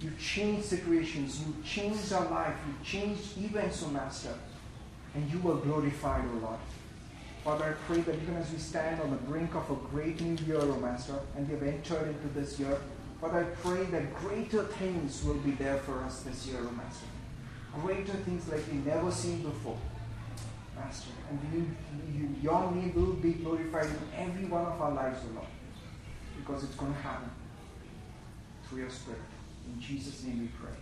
You changed situations, you changed our life, you changed events, O Master. And you were glorified, O Lord. Father, I pray that even as we stand on the brink of a great new year, O Master, and we have entered into this year, Father, I pray that greater things will be there for us this year, O Master. Greater things like we've never seen before, Master. And you, you, your name will be glorified in every one of our lives, O Lord, because it's going to happen through your Spirit. In Jesus' name we pray.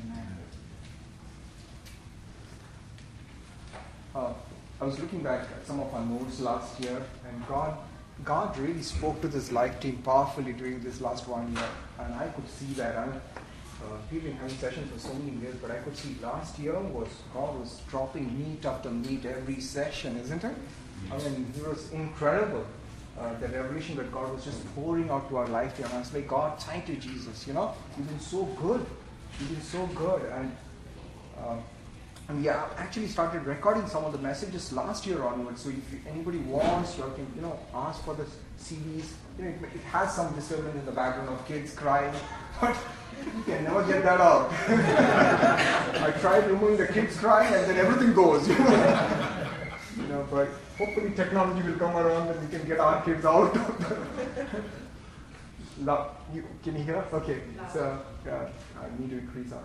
Amen. Uh, I was looking back at some of our notes last year, and God, God really spoke to this life team powerfully during this last one year, and I could see that. I, uh, we've been having sessions for so many years, but I could see last year was God was dropping meat after meat every session, isn't it? I mean, it was incredible. Uh, the revelation that God was just pouring out to our life. And I was like, God, thank you, Jesus. You know, you've been so good. You've been so good. And uh, and we actually started recording some of the messages last year onwards. So if anybody wants, you can you know ask for the CDs. You know, it, it has some disturbance in the background of kids crying, but you can never get that out. I tried removing the kids crying, and then everything goes. You know but hopefully technology will come around and we can get our kids out. no, you, can you hear? Okay, so uh, I need to increase our.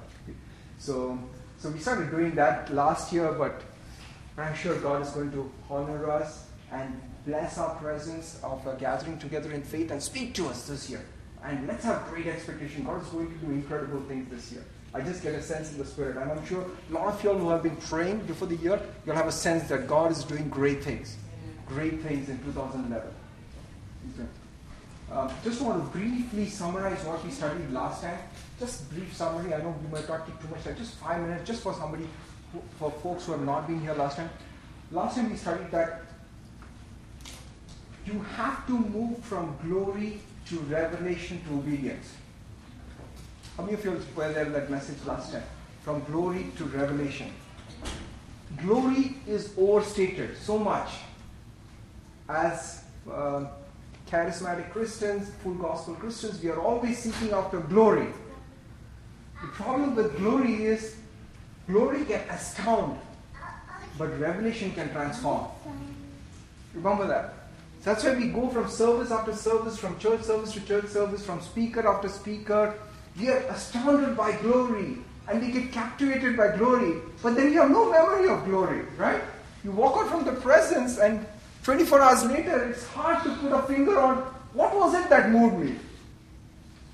So. So we started doing that last year, but I'm sure God is going to honor us and bless our presence of gathering together in faith and speak to us this year. And let's have great expectation. God is going to do incredible things this year. I just get a sense in the spirit. And I'm sure a lot of you all who have been praying before the year, you'll have a sense that God is doing great things. Great things in 2011. Um, just want to briefly summarize what we studied last time just brief summary. I know we might not take too much time. Just five minutes, just for somebody, for folks who have not been here last time. Last time we studied that you have to move from glory to revelation to obedience. How many of you were there that message last time? From glory to revelation. Glory is overstated so much as uh, charismatic Christians, full gospel Christians, we are always seeking after glory. The problem with glory is glory can astound, but revelation can transform. Remember that. That's why we go from service after service, from church service to church service, from speaker after speaker. We are astounded by glory and we get captivated by glory, but then you have no memory of glory, right? You walk out from the presence, and 24 hours later, it's hard to put a finger on what was it that moved me.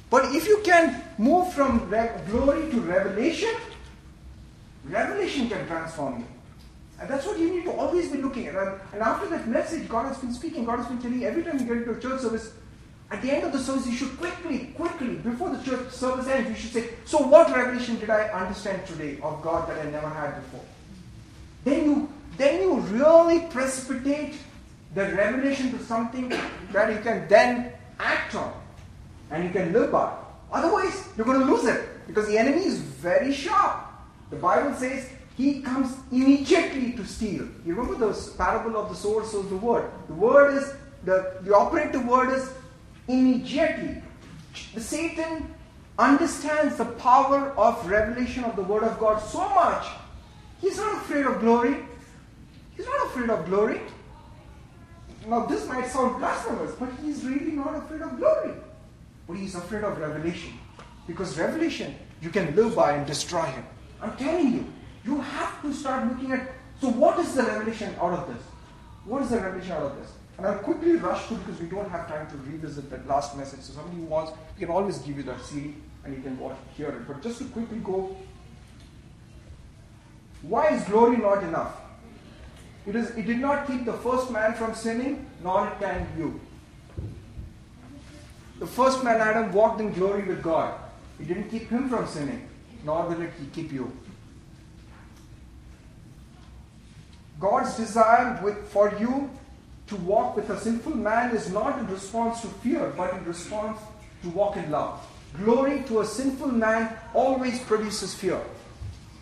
But if you can move from glory to revelation, revelation can transform you. And that's what you need to always be looking at. And after that message, God has been speaking, God has been telling you every time you get into a church service, at the end of the service, you should quickly, quickly, before the church service ends, you should say, So, what revelation did I understand today of God that I never had before? Then you, then you really precipitate the revelation to something that you can then act on and you can live by. Otherwise, you're going to lose it because the enemy is very sharp. The Bible says he comes immediately to steal. You remember the parable of the sower sows the word. The word is, the, the operative word is immediately. Satan understands the power of revelation of the word of God so much. He's not afraid of glory. He's not afraid of glory. Now, this might sound blasphemous, but he's really not afraid of glory. But he's afraid of revelation. Because revelation, you can live by and destroy him. I'm telling you, you have to start looking at so what is the revelation out of this? What is the revelation out of this? And I'll quickly rush through because we don't have time to revisit that last message. So somebody who wants, we can always give you that CD and you can watch, hear it. But just to quickly go, why is glory not enough? It, is, it did not keep the first man from sinning, nor it can you. The first man, Adam, walked in glory with God. It didn't keep him from sinning, nor will it keep you. God's desire with, for you to walk with a sinful man is not in response to fear, but in response to walk in love. Glory to a sinful man always produces fear.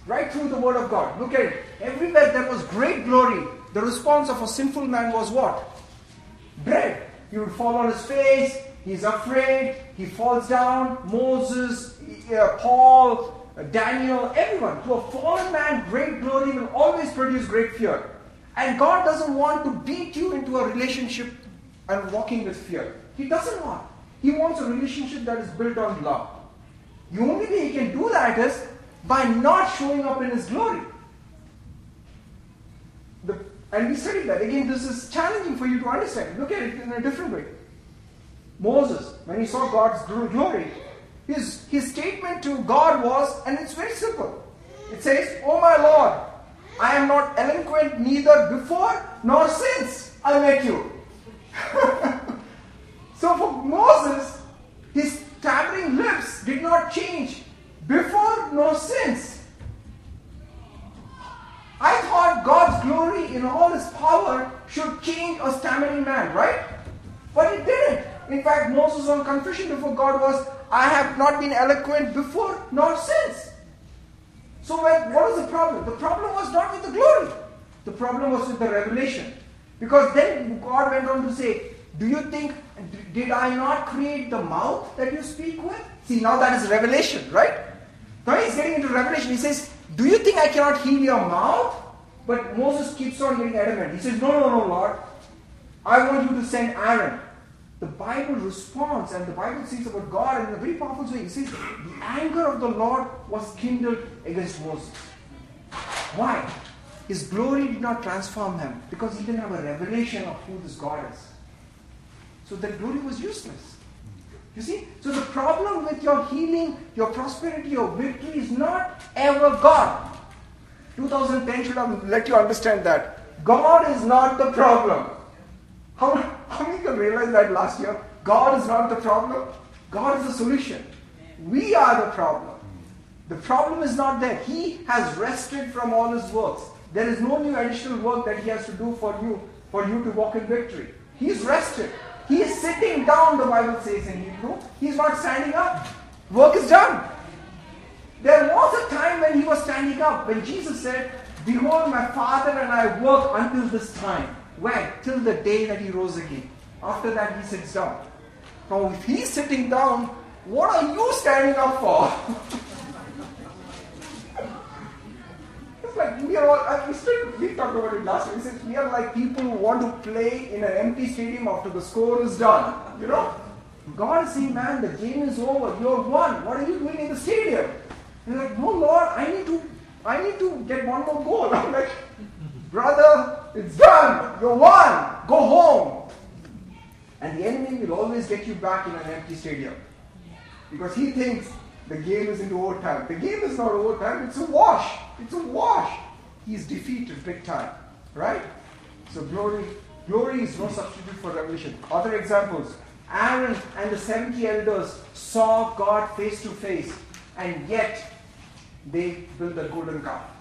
Right through the Word of God. Look at it. Everywhere there was great glory, the response of a sinful man was what? Bread. He would fall on his face, he's afraid, he falls down. Moses, uh, Paul, uh, Daniel, everyone. To a fallen man, great glory will always produce great fear. And God doesn't want to beat you into a relationship and walking with fear. He doesn't want. He wants a relationship that is built on love. The only way he can do that is by not showing up in his glory. The, and we studied that. Again, this is challenging for you to understand. Look at it in a different way. Moses, when he saw God's glory, his, his statement to God was, and it's very simple. It says, Oh my Lord, I am not eloquent neither before nor since I met you. so for Moses, his stammering lips did not change before nor since. I thought God's glory in all his power should change a stammering man, right? But it didn't. In fact, Moses' own confession before God was, I have not been eloquent before nor since. So, what was the problem? The problem was not with the glory, the problem was with the revelation. Because then God went on to say, Do you think, did I not create the mouth that you speak with? See, now that is revelation, right? Now he's getting into revelation. He says, Do you think I cannot heal your mouth? But Moses keeps on getting adamant. He says, No, no, no, Lord. I want you to send Aaron. The Bible responds, and the Bible says about God in a very powerful way. It says, The anger of the Lord was kindled against Moses. Why? His glory did not transform him because he didn't have a revelation of who this God is. So that glory was useless. You see? So the problem with your healing, your prosperity, your victory is not ever God. 2010 should have let you understand that. God is not the problem. How, how many can realize that last year? God is not the problem. God is the solution. We are the problem. The problem is not there. He has rested from all his works. There is no new additional work that he has to do for you, for you to walk in victory. He's rested. He is sitting down, the Bible says in Hebrew. He's not standing up. Work is done. There was a time when he was standing up, when Jesus said, Behold, my Father and I work until this time. When? Till the day that he rose again. After that, he sits down. Now, if he's sitting down, what are you standing up for? it's like we are all, uh, we, still, we talked about it last week. We are like people who want to play in an empty stadium after the score is done. You know? God is saying, man, the game is over. You're won. What are you doing in the stadium? You're like, no, Lord, I need to, I need to get one more goal. I'm like, brother, it's done. You're won. Go home. And the enemy will always get you back in an empty stadium. Because he thinks the game is into overtime. The game is not overtime, it's a wash. It's a wash. He's defeated big time. Right? So glory, glory is no substitute for revelation. Other examples. Aaron and the 70 elders saw God face to face, and yet they built a golden calf.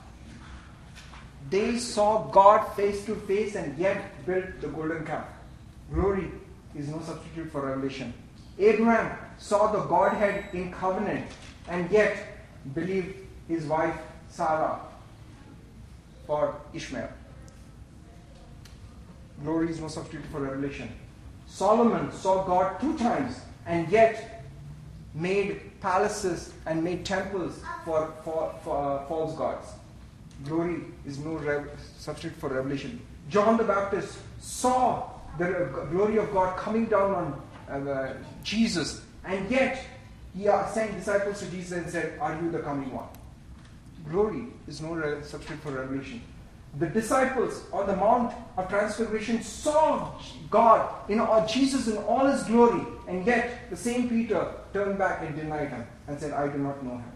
They saw God face to face and yet built the golden calf. Glory is no substitute for revelation. Abraham saw the Godhead in covenant and yet believed his wife Sarah for Ishmael. Glory is no substitute for revelation. Solomon saw God two times and yet made palaces and made temples for, for, for uh, false gods. Glory is no substitute for revelation. John the Baptist saw the glory of God coming down on uh, Jesus, and yet he sent disciples to Jesus and said, Are you the coming one? Glory is no substitute for revelation. The disciples on the Mount of Transfiguration saw God, in all, Jesus in all his glory, and yet the same Peter turned back and denied him and said, I do not know him.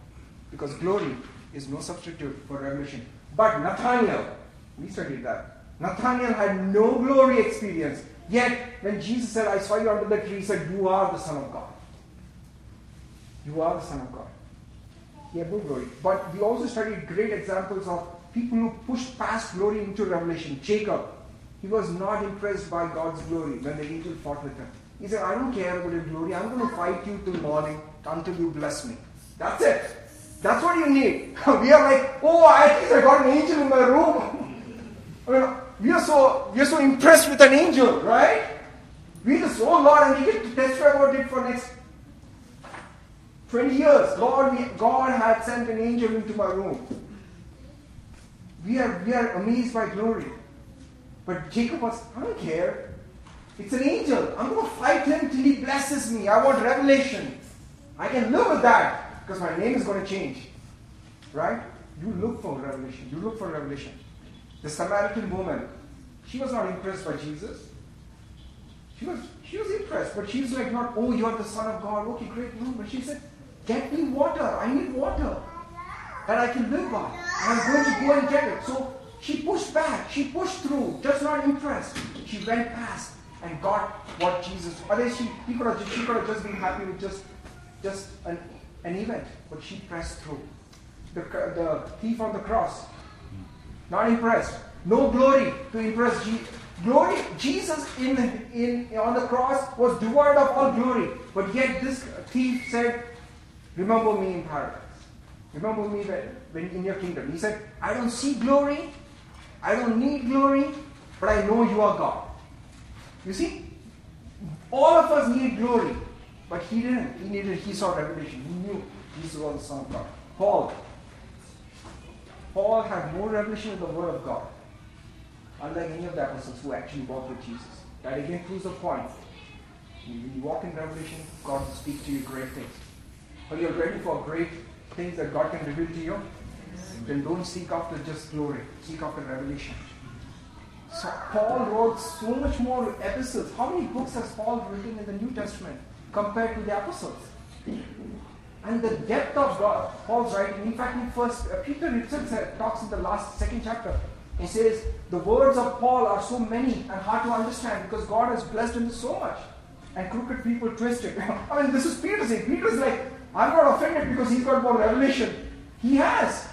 Because glory is no substitute for revelation. But Nathaniel, we studied that. Nathaniel had no glory experience. Yet, when Jesus said, I saw you under the tree, he said, You are the Son of God. You are the Son of God. He had no glory. But we also studied great examples of people who pushed past glory into revelation. Jacob. he was not impressed by God's glory when the angel fought with him. He said, I don't care about your glory. I'm going to fight you till morning until you bless me. That's it. That's what you need. we are like, oh, at least I got an angel in my room. I mean, we are so we are so impressed with an angel, right? We just, oh Lord, and we get to testify about it for next 20 years. Lord, we, God had sent an angel into my room. We are, we are amazed by glory. But Jacob was, I don't care. It's an angel. I'm going to fight him till he blesses me. I want revelation. I can live with that because my name is going to change. Right? You look for revelation. You look for revelation. The Samaritan woman, she was not impressed by Jesus. She was, she was impressed, but she's like not, oh, you're the Son of God. Okay, great. No, but she said, get me water. I need water that I can live by. And I'm going to go and get it. So she pushed back. She pushed through, just not impressed. She went past and got what Jesus. Otherwise, she, she could have just been happy with just, just an, an event, but she pressed through. The, the thief on the cross, not impressed. No glory to impress Jesus. Glory, Jesus in, in on the cross was devoid of all glory, but yet this thief said, "Remember me in paradise. Remember me when, when in your kingdom." He said, "I don't see glory, I don't need glory, but I know you are God. You see, all of us need glory, but he didn't. He needed, he saw revelation. He knew Jesus was the Son of God. Paul. Paul had more revelation of the Word of God, unlike any of the apostles who actually walked with Jesus. That again proves the point. When you walk in revelation, God will speak to you great things. But you're ready for great things that God can reveal to you, then don't seek after just glory. Seek after revelation. So Paul wrote so much more epistles. How many books has Paul written in the New Testament compared to the apostles? And the depth of God, Paul's writing. In fact, in First uh, Peter himself talks in the last second chapter. He says the words of Paul are so many and hard to understand because God has blessed him so much, and crooked people twist it. I mean, this is Peter saying. Peter's like, I'm not offended because he's got more revelation. He has.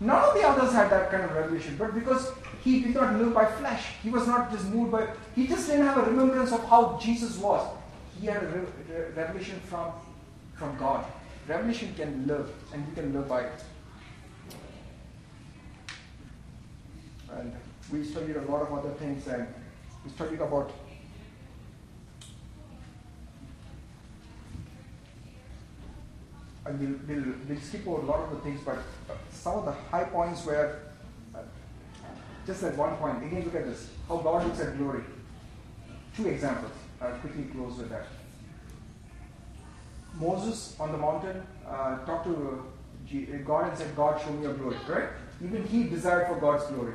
None of the others had that kind of revelation, but because he did not live by flesh, he was not just moved by, he just didn't have a remembrance of how Jesus was. He had a re- revelation from, from God. Revelation can live, and you can live by it. And we studied a lot of other things, and we studied about and we'll, we'll, we'll skip over a lot of the things, but some of the high points were uh, just at one point. Again, look at this how God looks at glory. Two examples. I'll quickly close with that. Moses on the mountain uh, talked to God and said, God, show me your glory, right? Even he desired for God's glory.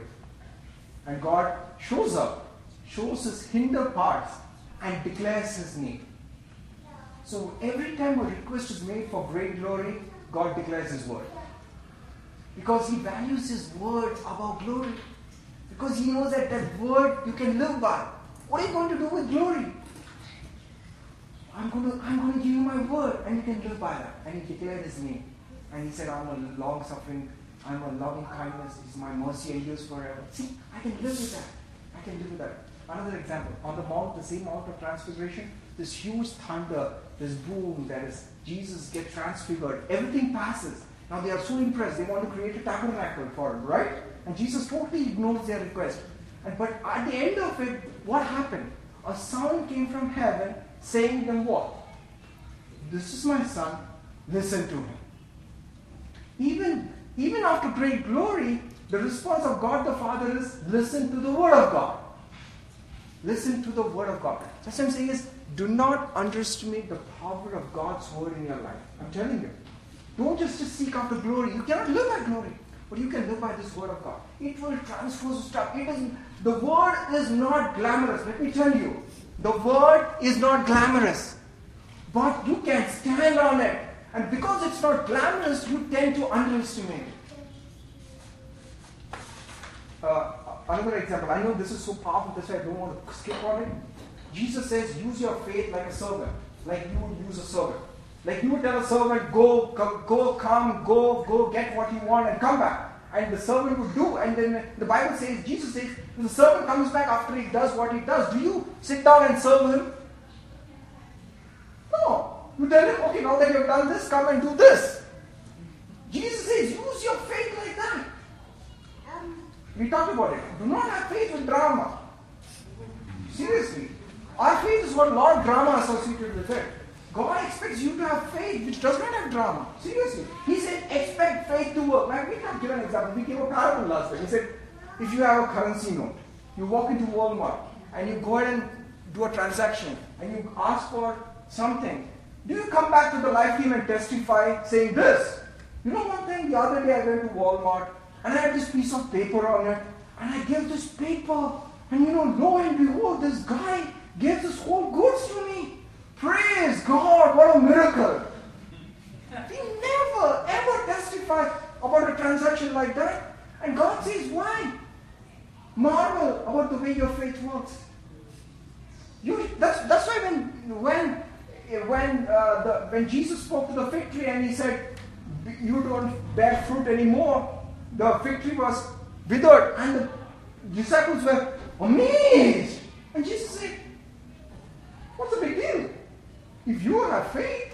And God shows up, shows his hinder parts, and declares his name. So every time a request is made for great glory, God declares His word. Because He values His word above glory. Because He knows that that word you can live by. What are you going to do with glory? I'm going to, I'm to give you my word and you can live by that. And He declared His name. And He said, I'm a long suffering, I'm a loving kindness, is my mercy and endures forever. See, I can live with that. I can live with that. Another example, on the mount, the same mount of transfiguration, this huge thunder, this boom, that is Jesus get transfigured. Everything passes. Now they are so impressed, they want to create a tabernacle for him, right? And Jesus totally ignores their request. And but at the end of it, what happened? A sound came from heaven saying them what? This is my son, listen to him. Even, even after great glory, the response of God the Father is listen to the word of God. Listen to the word of God. That's what I'm saying is do not underestimate the power of God's word in your life. I'm telling you. Don't just, just seek after glory. You cannot live by glory. But you can live by this word of God. It will transform stuff. It is the word is not glamorous. Let me tell you. The word is not glamorous. But you can stand on it. And because it's not glamorous, you tend to underestimate it. Uh, another example. I know this is so powerful, that's why I don't want to skip on it. Jesus says, use your faith like a servant, like you would use a servant. Like you would tell a servant, go, go, come, go, go, get what you want and come back. And the servant would do. And then the Bible says, Jesus says, the servant comes back after he does what he does. Do you sit down and serve him? No. You tell him, okay, now that you've done this, come and do this. Jesus says, use your faith like that. We talked about it. Do not have faith with drama. Seriously. Our faith has got a lot of drama associated with it. God expects you to have faith which does not have drama. Seriously. He said, expect faith to work. Now, we can't give an example. We gave a parable last week. He said, if you have a currency note, you walk into Walmart and you go ahead and do a transaction and you ask for something, do you come back to the life team and testify saying this? You know one thing, the other day I went to Walmart and I had this piece of paper on it and I gave this paper and you know, lo and behold, this guy gave this whole goods to me. Praise God, what a miracle. We never ever testify about a transaction like that. And God says, why? Marvel about the way your faith works. You, that's, that's why when, when, when, uh, the, when Jesus spoke to the fig tree and he said, You don't bear fruit anymore, the fig tree was withered. And the disciples were amazed. And Jesus said, What's the big deal? If you have faith,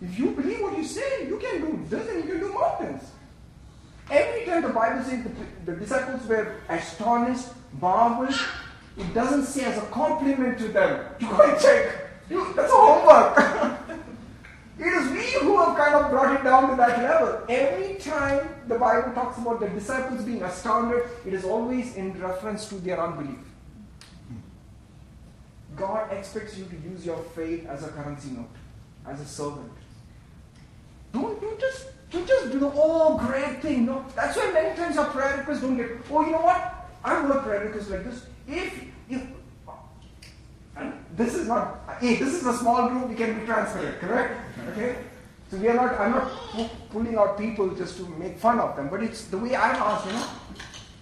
if you believe what you say, you can do this and you can do mountains. Every time the Bible says the, the disciples were astonished, marveled, it doesn't say as a compliment to them. You go and check. You, that's a homework. it is we who have kind of brought it down to that level. Every time the Bible talks about the disciples being astounded, it is always in reference to their unbelief. God expects you to use your faith as a currency note, as a servant. Don't, don't just don't just do the oh great thing. No, that's why many times our prayer requests don't get. Oh, you know what? I wrote prayer request like this. If if this is not hey, this is a small group. We can be transparent, correct? Okay. So we are not. I'm not pulling out people just to make fun of them, but it's the way I've asked. You know,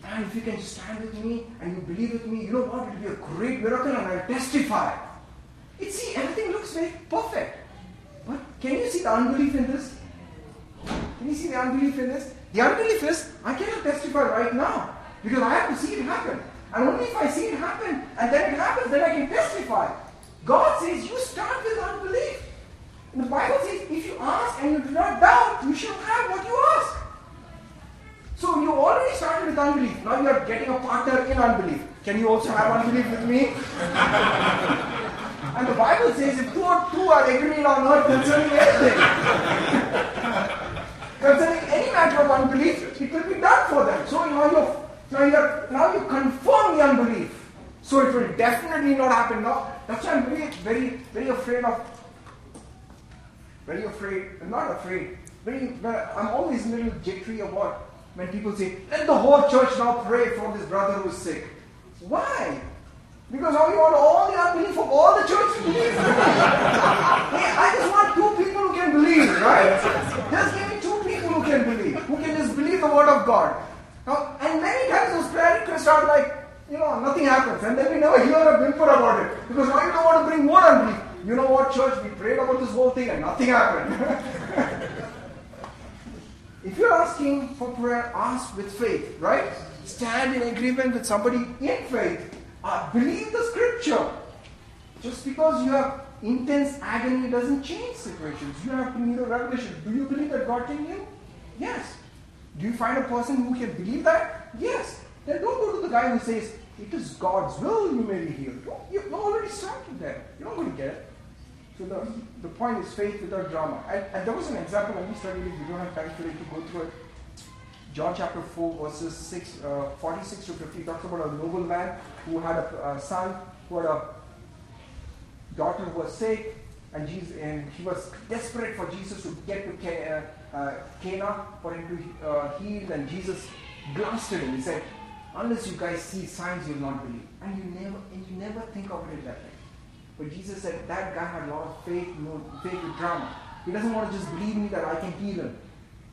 man, if you can stand with me and you believe with me, you know what? It'll be a great miracle, and I'll testify. It see everything looks very perfect, but can you see the unbelief in this? Can you see the unbelief in this? The unbelief is, I cannot testify right now because I have to see it happen. And only if I see it happen and then it happens, then I can testify. God says, you start with unbelief. And the Bible says, if you ask and you do not doubt, you shall have what you ask. So you already started with unbelief. Now you are getting a partner in unbelief. Can you also have unbelief with me? and the Bible says, if two or two are agreeing on earth concerning anything, concerning any matter of unbelief, it will be done for them. So now you now you now you confirm the unbelief. So it will definitely not happen. Now that's why I'm very very very afraid of very afraid, I'm not afraid, very I'm always a little jittery about when people say, let the whole church now pray for this brother who is sick. Why? Because now you want all the unbelief of all the church to believe. hey, I just want two people who can believe, right? Just give me two people who can believe, who can just believe the word of God. Now, and many times those prayer requests are like, you know, nothing happens. And then we never hear a whimper about it. Because now you don't want to bring more unbelief. You know what, church? We prayed about this whole thing and nothing happened. if you're asking for prayer, ask with faith, right? Stand in agreement with somebody in faith. Uh, believe the scripture. Just because you have intense agony doesn't change situations. You have to need a revelation. Do you believe that God can heal? Yes. Do you find a person who can believe that? Yes. Then don't go to the guy who says, it is God's will you may be healed. You've already started there. You're not going to get it. The, point is faith without drama. And, and there was an example when we studied it, we don't have time today to go through it. John chapter 4, verses 6, uh, 46 to 50 talks about a noble man who had a, a son who had a daughter who was sick, and, Jesus, and he was desperate for Jesus to get to Cana, uh, Cana for him to uh, heal, and Jesus blasted him. He said, "Unless you guys see signs, you'll not believe." And you never, and you never think of it that way. But Jesus said that guy had a lot of faith, you know, faith with drama. He doesn't want to just believe me that I can heal him.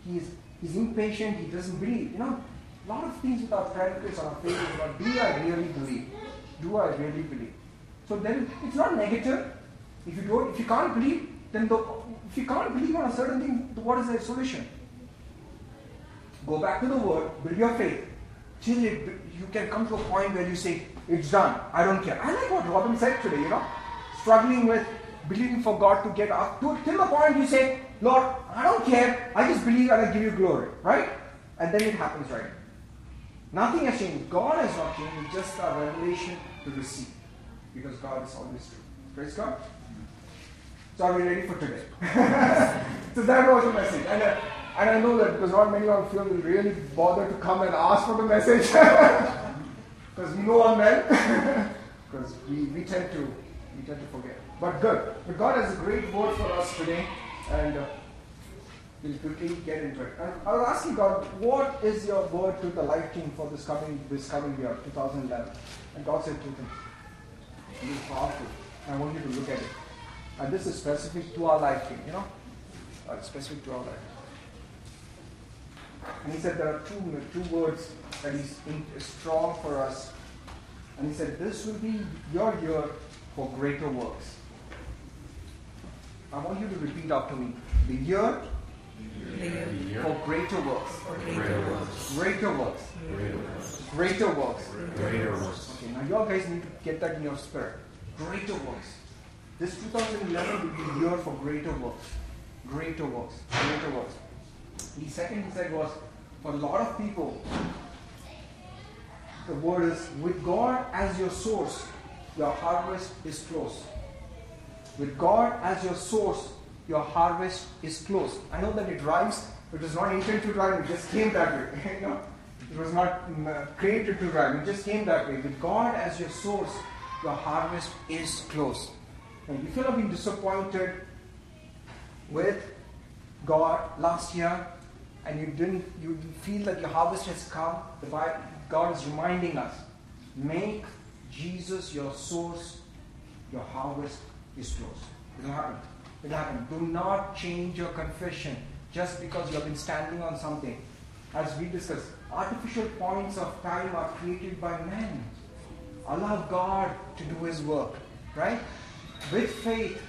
He's he's impatient. He doesn't believe. You know, a lot of things with our practice, our faith is about: Do I really believe? Do I really believe? So then it's not negative. If you don't, if you can't believe, then the, if you can't believe on a certain thing, what is the solution? Go back to the Word, build your faith, till you can come to a point where you say, It's done, I don't care. I like what Robin said today, you know, struggling with believing for God to get up to till the point you say, Lord, I don't care, I just believe and I give you glory, right? And then it happens right. Nothing has changed. God has not changed, it's just a revelation to receive. Because God is always true. Praise God. So are we ready for today? so that was the message. And, uh, and I know that because not many of you will really bother to come and ask for the message. because we know our men. because we, we tend to we tend to forget. But good. But God has a great word for us today. And uh, we'll quickly get into it. And I was asking God, what is your word to the life team for this coming this coming year, 2011? And God said two things. It is powerful. I want you to look at it. And this is specific to our life team, you know? Uh, specific to our life. And he said there are two, two words that is strong for us. And he said, This will be your year for greater works. I want you to repeat after me. The year for greater works. Greater works. Greater works. Greater works. Greater works. Greater works. Okay, now you guys need to get that in your spirit. Greater works. This 2011 will be the year for greater works. Greater works. Greater works. The second he said was, for a lot of people, the word is, with God as your source, your harvest is close. With God as your source, your harvest is close. I know that it but it was not intended to rhyme, it just came that way. know? It was not mm, uh, created to rhyme, it just came that way. With God as your source, your harvest is close. And if you have been disappointed with God last year and you didn't you feel that your harvest has come, the God is reminding us, make Jesus your source, your harvest is close. It'll happen. It'll happen. Do not change your confession just because you have been standing on something. As we discussed, artificial points of time are created by men. Allow God to do His work, right? With faith,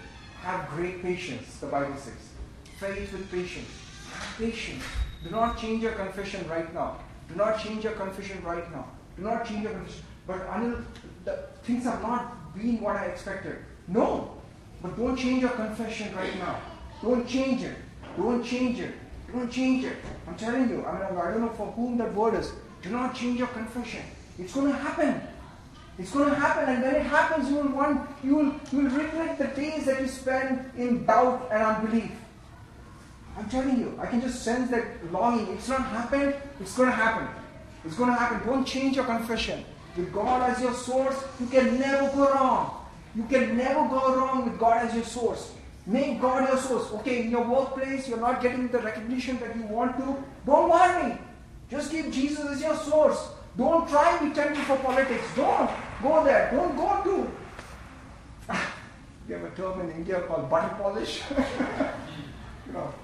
have great patience, the Bible says. Faith with patience. Have patience. Do not change your confession right now. Do not change your confession right now. Do not change your confession. But until the things have not been what I expected. No. But don't change your confession right now. Don't change it. Don't change it. Don't change it. I'm telling you. I mean, I don't know for whom that word is. Do not change your confession. It's going to happen. It's going to happen, and when it happens, you will want you will you will regret the days that you spend in doubt and unbelief. I'm telling you, I can just sense that longing. It's not happened, it's going to happen. It's going to happen. Don't change your confession. With God as your source, you can never go wrong. You can never go wrong with God as your source. Make God your source. Okay, in your workplace, you're not getting the recognition that you want to. Don't worry. Just keep Jesus as your source. Don't try and be tempted for politics. Don't go there. Don't go to. we have a term in India called butter polish. you know,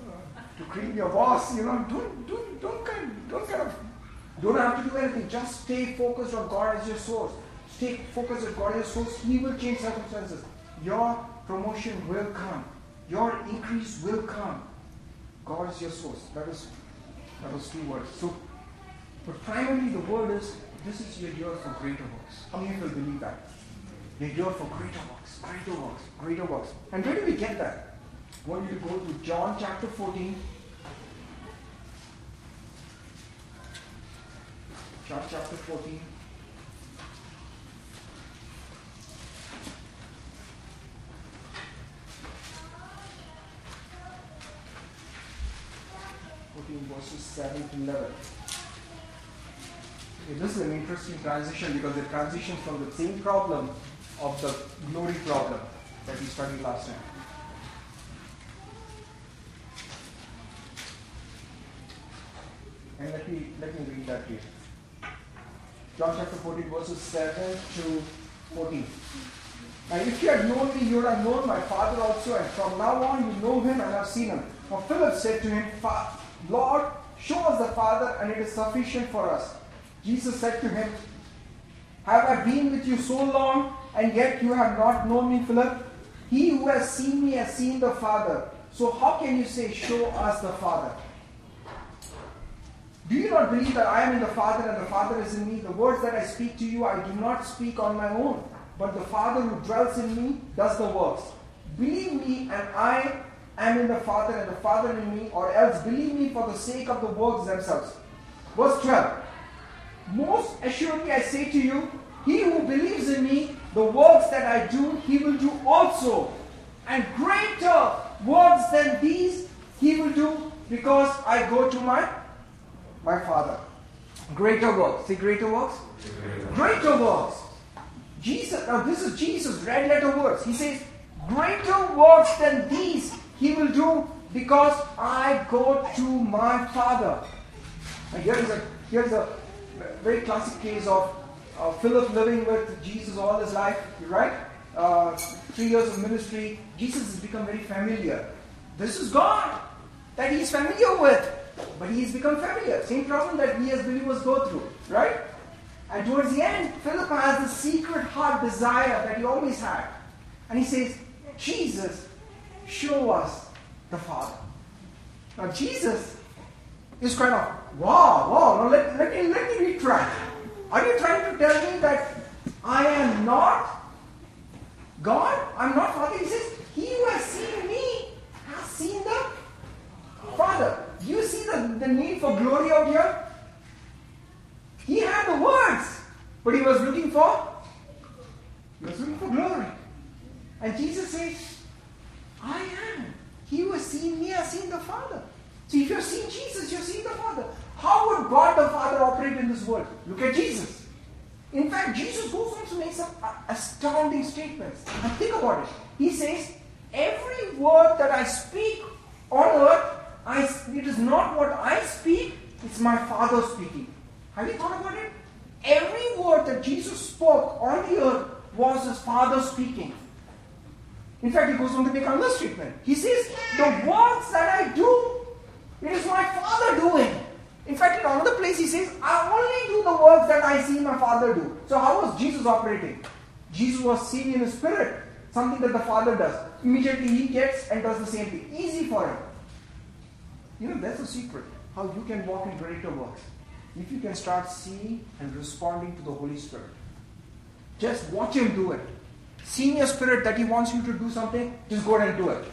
uh, to cream your boss. You know, don't don't don't kind don't kind of don't have to do anything. Just stay focused on God as your source. Stay focused on God as your source. He will change circumstances. Your promotion will come. Your increase will come. God is your source. That is that was two words. So but primarily the word is, this is your year for greater works. How many you believe that? Your year for greater works, greater works, greater works. And where do we get that? I want you to go to John chapter 14. John chapter 14. verses 7 to 11. Okay, this is an interesting transition because it transitions from the same problem of the glory problem that we studied last time. And let me let me read that here. John chapter 14, verses 7 to 14. Now, if you had known me, you would have known my Father also, and from now on you know him and have seen him. Now, Philip said to him, Lord, show us the Father, and it is sufficient for us. Jesus said to him, Have I been with you so long, and yet you have not known me, Philip? He who has seen me has seen the Father. So how can you say, Show us the Father? Do you not believe that I am in the Father and the Father is in me? The words that I speak to you, I do not speak on my own, but the Father who dwells in me does the works. Believe me, and I am in the Father and the Father in me, or else believe me for the sake of the works themselves. Verse 12 Most assuredly I say to you, he who believes in me, the works that I do, he will do also. And greater works than these he will do because I go to my, my Father. Greater works. See greater works? Greater works. Jesus, now this is Jesus' red letter words. He says, Greater works than these he will do because I go to my Father. And here is a here's a very classic case of uh, Philip living with Jesus all his life, right? Uh, three years of ministry, Jesus has become very familiar. This is God that he's familiar with, but he's become familiar. Same problem that we as believers go through, right? And towards the end, Philip has the secret heart desire that he always had. And he says, Jesus, show us the Father. Now, Jesus is kind of, wow, wow, now let, let, me, let me retract. Are you trying to tell me that I am not God? I'm not Father? He says, He who has seen me has seen the Father. Do you see the, the need for glory out here? He had the words, but he was looking for he was looking for glory. And Jesus says, I am. He who has seen me has seen the Father. So if you've seen Jesus, you've seen the Father. How would God the Father operate in this world? Look at Jesus. In fact, Jesus goes on to make some uh, astounding statements. And think about it. He says, Every word that I speak on earth, I, it is not what I speak, it's my Father speaking. Have you thought about it? Every word that Jesus spoke on the earth was his Father speaking. In fact, he goes on to make another statement. He says, The works that I do, it is my Father doing. In fact, in another place, he says, I only do the works that I see my Father do. So, how was Jesus operating? Jesus was seeing in his spirit something that the Father does. Immediately, he gets and does the same thing. Easy for him. You know, that's the secret. How you can walk in greater works. If you can start seeing and responding to the Holy Spirit. Just watch him do it. See in your spirit that he wants you to do something, just go ahead and do it.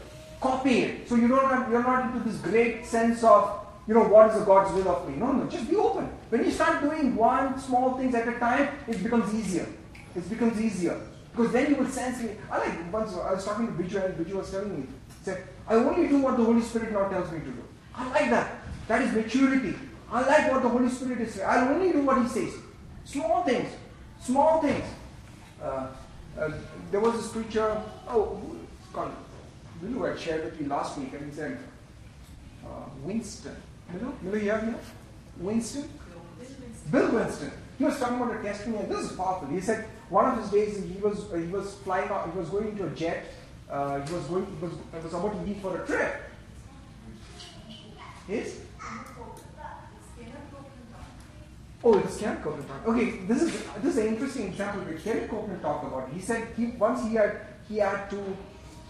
Copy it. So you don't have, you're not into this great sense of you know, what is the God's will of me? No, no, just be open. When you start doing one small things at a time, it becomes easier. It becomes easier. Because then you will sense me. I like once I was talking to Biju and Biju was telling me, said, I only do what the Holy Spirit now tells me to do. I like that. That is maturity. I like what the Holy Spirit is saying. I'll only do what He says. Small things. Small things. Uh, uh, there was this preacher, oh, called, Lulu had shared with me last week, and he said, uh, Winston. Miller? Miller, you have? Winston? Bill Winston. He was talking about a testimony, and this is powerful. He said one of his days he was uh, he was flying out, he was going into a jet. Uh, he was going, he was, he was about to leave for a trip. Yes. Oh, it's Kenneth Copeland talk. Okay, this is this is an interesting example that Kenneth Copeland talked about. He said he once he had he had to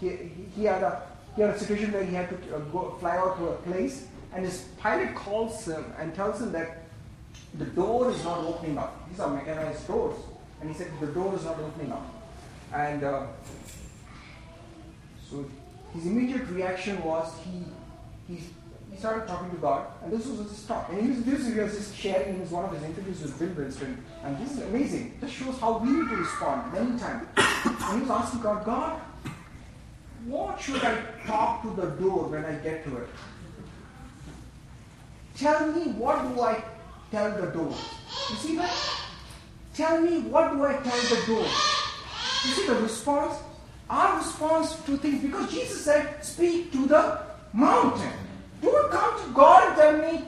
he, he had a he had a situation where he had to uh, go fly out to a place and his pilot calls him and tells him that the door is not opening up. These are mechanized doors. And he said, the door is not opening up. And uh, so his immediate reaction was he, he, he started talking to God, and this was his talk. And he was, this was sharing in one of his interviews with Bill Winston, and this is amazing. This shows how we need to respond many times. and he was asking God, God, what should I talk to the door when I get to it? Tell me what do I tell the door? You see that? Tell me what do I tell the door? You see the response? Our response to things, because Jesus said, speak to the mountain. Don't come to God and tell me,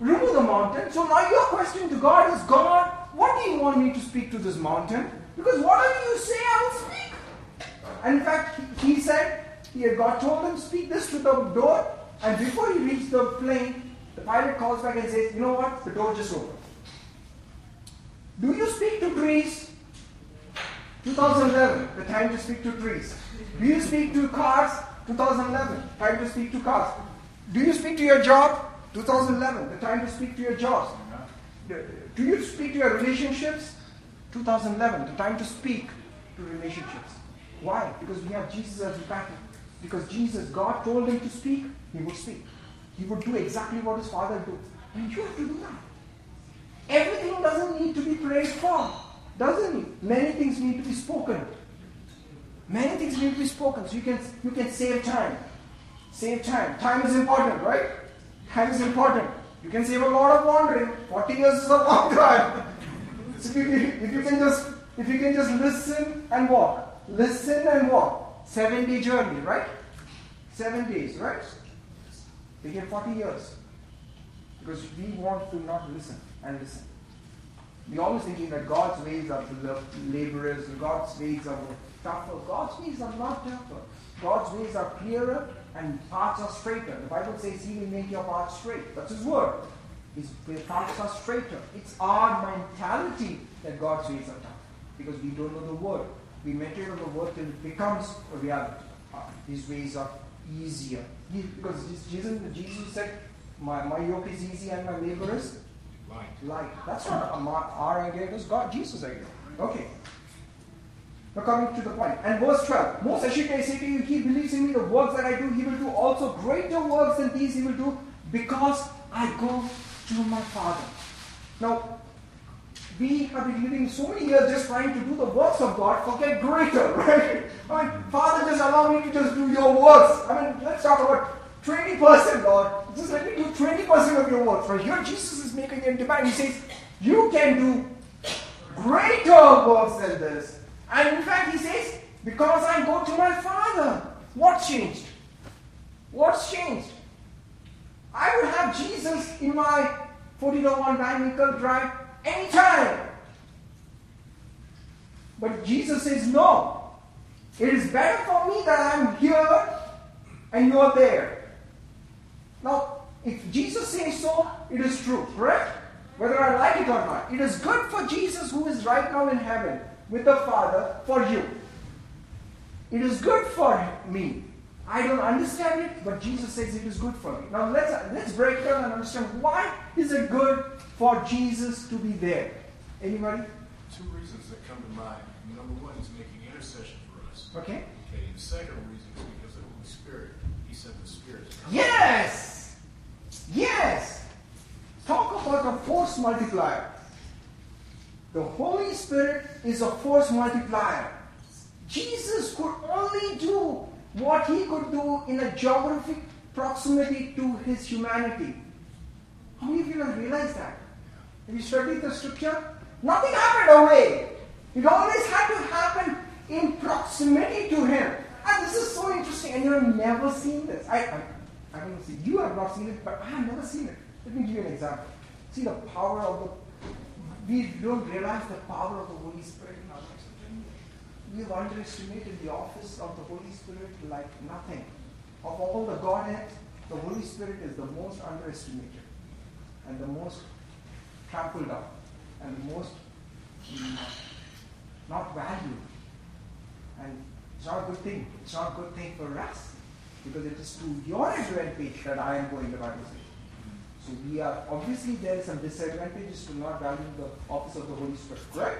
remove the mountain. So now your question to God is, God, what do you want me to speak to this mountain? Because whatever you say, I will speak. And in fact, he said, he, God told him, speak this to the door. And before he reached the plane, the pilot calls back and says, you know what? The door just opened. Do you speak to trees? 2011, the time to speak to trees. Do you speak to cars? 2011, time to speak to cars. Do you speak to your job? 2011, the time to speak to your jobs. Do you speak to your relationships? 2011, the time to speak to relationships. Why? Because we have Jesus as a pattern. Because Jesus, God told him to speak, he would speak. He would do exactly what his father did. And you have to do that. Everything doesn't need to be prayed for, doesn't it? Many things need to be spoken. Many things need to be spoken so you can you can save time. Save time. Time is important, right? Time is important. You can save a lot of wandering. 40 years is a long time. if you, if you can just if you can just listen and walk. Listen and walk. Seven day journey, right? Seven days, right? We get 40 years. Because we want to not listen and listen. We always thinking that God's ways are the laborers, God's ways are tougher. God's ways are not tougher. God's ways are clearer and paths are straighter. The Bible says He will make your paths straight. That's His word. His paths are straighter. It's our mentality that God's ways are tough because we don't know the word. We meditate on the word till it becomes a reality. Uh, his ways are easier. Because Jesus, Jesus said, my, my yoke is easy and my labor is light. light. That's not our idea, it was God, Jesus' idea. Okay. Now coming to the point. And verse 12. Most assuredly I say to you, he believes in me, the works that I do, he will do also greater works than these he will do, because I go to my Father. Now, we have been living so many years just trying to do the works of God, forget greater, right? I mean, Father, just allow me to just do your works. I mean, let's talk about 20%, Lord. Just let me do 20% of your works. Right here, Jesus is making a demand. He says, You can do greater works than this. And in fact, he says, Because I go to my Father. What changed? What's changed? I would have Jesus in my 1401 dynamical drive anytime. But Jesus says, No. It is better for me that I'm here and you're there. Now, if Jesus says so, it is true, correct? Whether I like it or not. It is good for Jesus who is right now in heaven with the Father for you. It is good for me. I don't understand it, but Jesus says it is good for me. Now let's let's break down and understand why is it good for Jesus to be there. Anybody? Two reasons that come to mind. Number one is making intercession for us. Okay. Okay. And the second reason is because of the Holy Spirit. He sent the Spirit. Yes. Yes. Talk about a force multiplier. The Holy Spirit is a force multiplier. Jesus could only do what he could do in a geographic proximity to his humanity. How many of you have realized that? Have you studied the scripture? Nothing happened away. It always had to happen in proximity to him. And this is so interesting, and you have never seen this. I, I, I don't see. You have not seen it, but I have never seen it. Let me give you an example. See the power of the. We don't realize the power of the Holy Spirit in our lives. We have underestimated the office of the Holy Spirit like nothing. Of all the Godhead, the Holy Spirit is the most underestimated and the most trampled on and the most mm, not valued. And it's not a good thing. It's not a good thing for us because it is to your advantage that I am going, to Bible says. So we are obviously there is some disadvantages to not valuing the office of the Holy Spirit, right?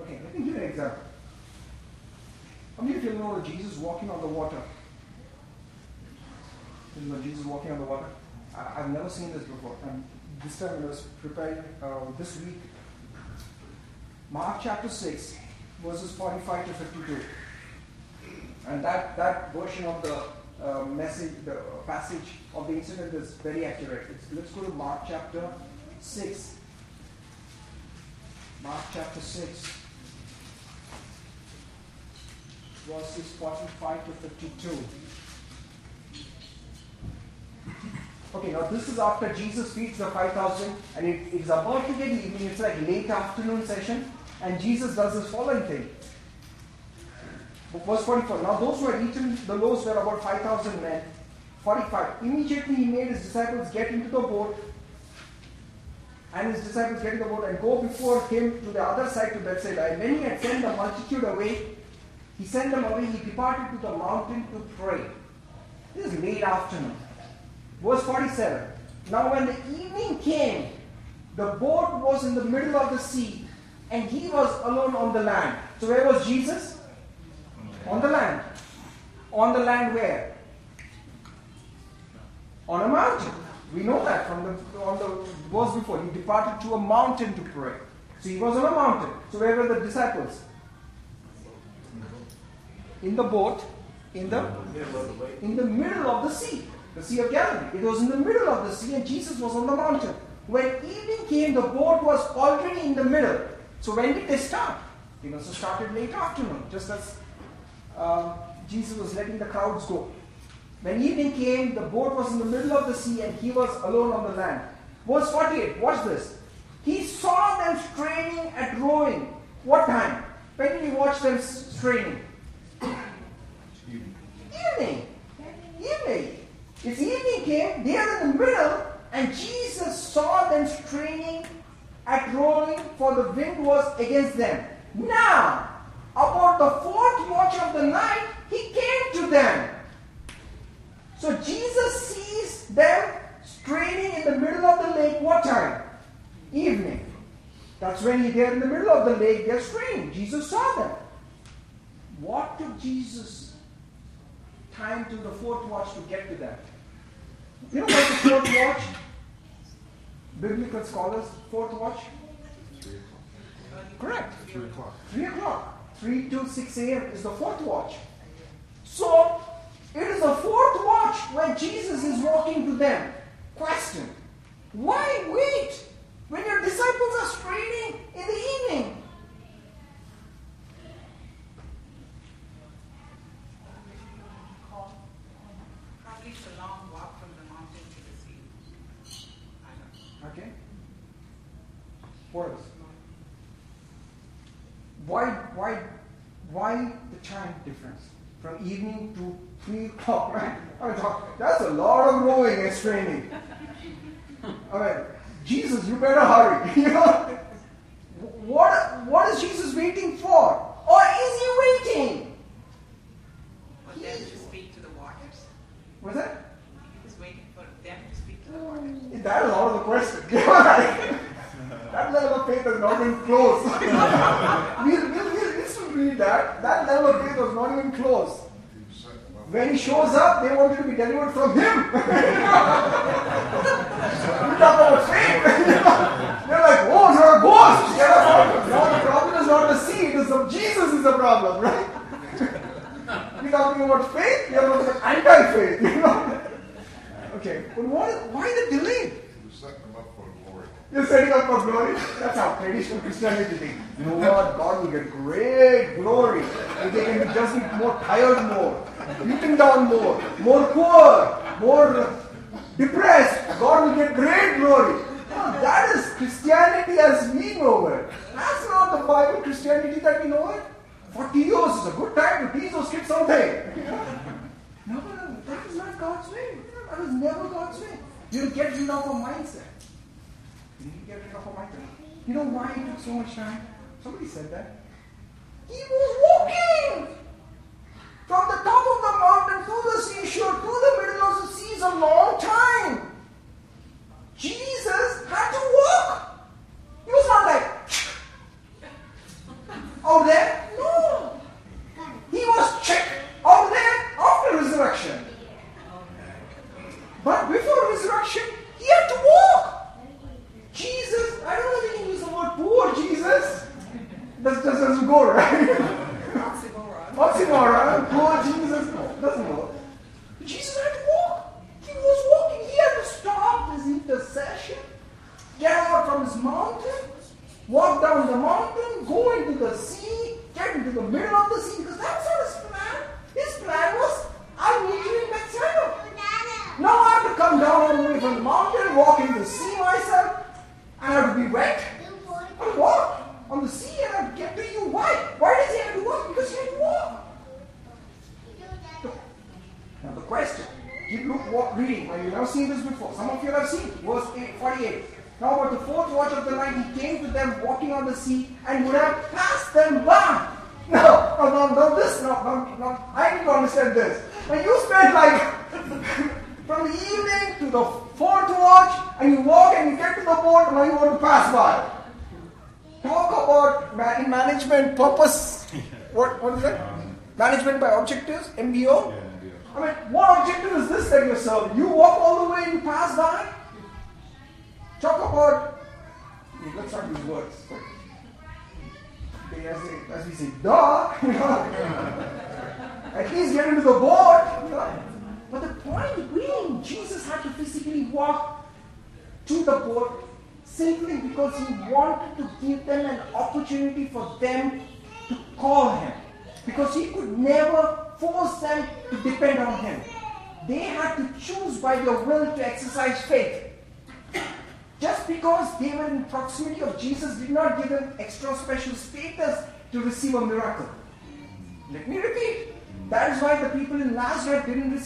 Okay, let me give you an example. How many of you know Jesus walking on the water? You know Jesus walking on the water? I, have never seen this before. And this time I was preparing uh, this week, Mark chapter 6, verses 45 to 52. And that, that version of the uh, message, the passage of the incident is very accurate. It's, let's go to Mark chapter 6. Mark chapter 6 verses 45 to 52. Okay, now this is after Jesus feeds the 5,000 and it, it's about to get evening, it's like late afternoon session, and Jesus does this following thing. Verse 44. Now those who had eaten the loaves were about 5,000 men. 45. Immediately he made his disciples get into the boat, and his disciples get in the boat and go before him to the other side to Bethsaida. And when he had sent the multitude away, he sent them away. He departed to the mountain to pray. This is late afternoon. Verse 47. Now, when the evening came, the boat was in the middle of the sea, and he was alone on the land. So, where was Jesus? On the land. On the land where? On a mountain. We know that from the on the verse before. He departed to a mountain to pray. So he was on a mountain. So where were the disciples? In the boat, in the in the middle of the sea, the Sea of Galilee. It was in the middle of the sea, and Jesus was on the mountain. When evening came, the boat was already in the middle. So when did they start? They must have started late afternoon, just as uh, Jesus was letting the crowds go. When evening came, the boat was in the middle of the sea, and he was alone on the land. Verse 48, watch this. He saw them straining at rowing. What time? When did he watch them straining? Evening. Evening. Evening. It's evening came, they are in the middle, and Jesus saw them straining at rowing, for the wind was against them. Now, about the fourth watch of the night, he came to them. So Jesus sees them straining in the middle of the lake. What time? Evening. That's when they're in the middle of the lake, they're straining. Jesus saw them. What took Jesus time to the fourth watch to get to them? You know what the fourth watch? Biblical scholars, fourth watch? Correct. Three o'clock. 3 o'clock. 3 to 6 a.m. is the fourth watch. So, it is the fourth watch when Jesus is walking to them. Question Why wait when your disciples are straining in the evening? Probably it's a long walk from the mountain to the sea. I don't know. Okay? What else? Why, why, why the time difference from evening to three o'clock? Right? I mean, that's a lot of rowing and straining. All right, Jesus, you better hurry. You know, what, what is Jesus waiting for? Or is he waiting? For them to speak to the waters. Was that? He was waiting for them to speak to the waters. That is out of the question. that level of faith has not even close. we'll, we'll, we'll, we'll still read that. That level of faith was not even close. When he shows up, they want you to be delivered from him. you talk about faith. They're like, oh, you're a ghost. Us out. No, the problem is not the sea, it is the Jesus is the problem, right? You're talking about faith, you're talking about anti-faith, you know? Okay, but why, why the delay? You're setting up for glory. That's how traditional Christianity thinks. You know what? God will get great glory. If they can be just more tired more, beaten down more, more poor, more depressed. God will get great glory. That is Christianity as we know it. That's not the Bible Christianity that we know it. 40 years is a good time to teach those kids something. No, no, no. That is not God's way. That is never God's way. You get rid of a mindset. You get rid of a mindset. You know why it took so much time? Somebody said that. He was walking from the top of the mountain to the seashore to the middle of the sea a long time.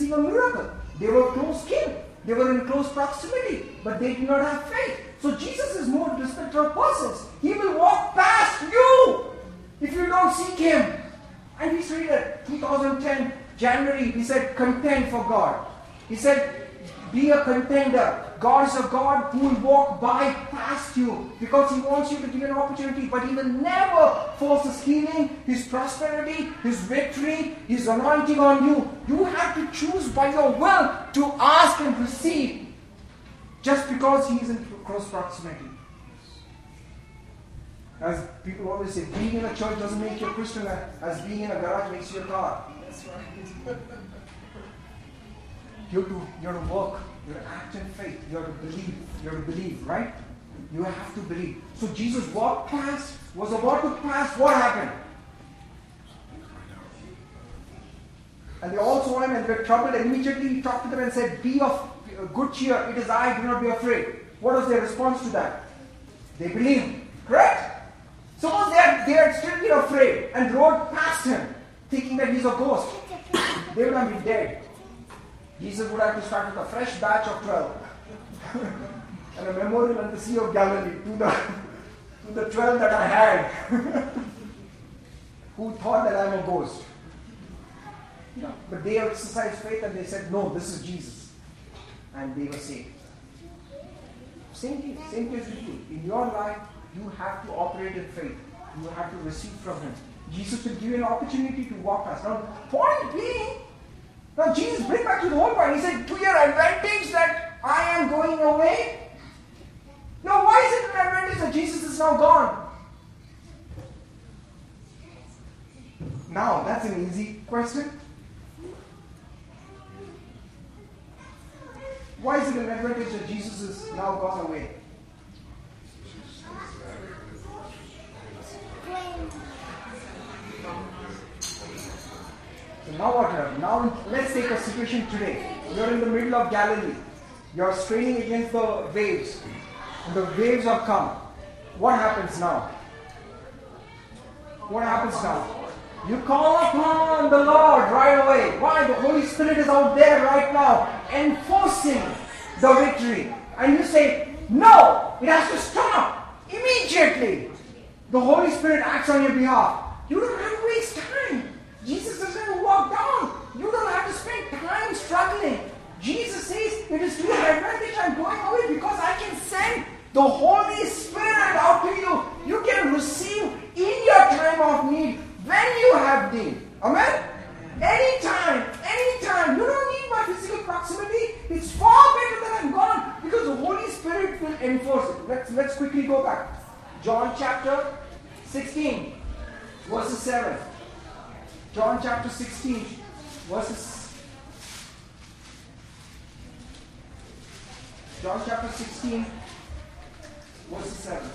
Receive a miracle. They were close kin. They were in close proximity, but they did not have faith. So Jesus is more respecter of persons. He will walk past you if you don't seek him. And we read it 2010 January. He said, contend for God. He said, be a contender. God is a God who will walk by past you because He wants you to give an opportunity, but He will never force His healing, His prosperity, His victory, His anointing on you. You have to choose by your will to ask and receive just because He is in close proximity. As people always say, being in a church doesn't make you a Christian, as being in a garage makes you a car. That's right. You're to, you're to work, you're to act in faith, you're to believe, you're to believe, right? You have to believe. So Jesus walked past, was about to pass, what happened? And they all saw him and were troubled, and immediately he talked to them and said, Be of good cheer, it is I, do not be afraid. What was their response to that? They believed, correct? Suppose they had, they had still been afraid and rode past him, thinking that he's a ghost. They would have been dead. Jesus would have to start with a fresh batch of 12 and a memorial on the Sea of Galilee to the, to the 12 that I had who thought that I'm a ghost. No, but they exercised faith and they said, No, this is Jesus. And they were saved. Same thing, same case with you. In your life, you have to operate in faith. You have to receive from Him. Jesus will give you an opportunity to walk past. Now, point being, now Jesus bring back to the whole point. He said, to your advantage that I am going away. Now, why is it an advantage that Jesus is now gone? Now, that's an easy question. Why is it an advantage that Jesus is now gone away? So now what happened? Now let's take a situation today. You're in the middle of Galilee. You're straining against the waves. And the waves have come. What happens now? What happens now? You call upon the Lord right away. Why? The Holy Spirit is out there right now enforcing the victory. And you say, No, it has to stop immediately. The Holy Spirit acts on your behalf. You don't have to waste time. Jesus doesn't have to walk down. You don't have to spend time struggling. Jesus says, It is to your advantage I'm going away because I can send the Holy Spirit out to you. You can receive in your time of need when you have need. Amen? Anytime, anytime. You don't need my physical proximity. It's far better that I'm gone because the Holy Spirit will enforce it. Let's, let's quickly go back. John chapter 16, verses 7. John chapter 16, verses. John chapter 16, verse 7.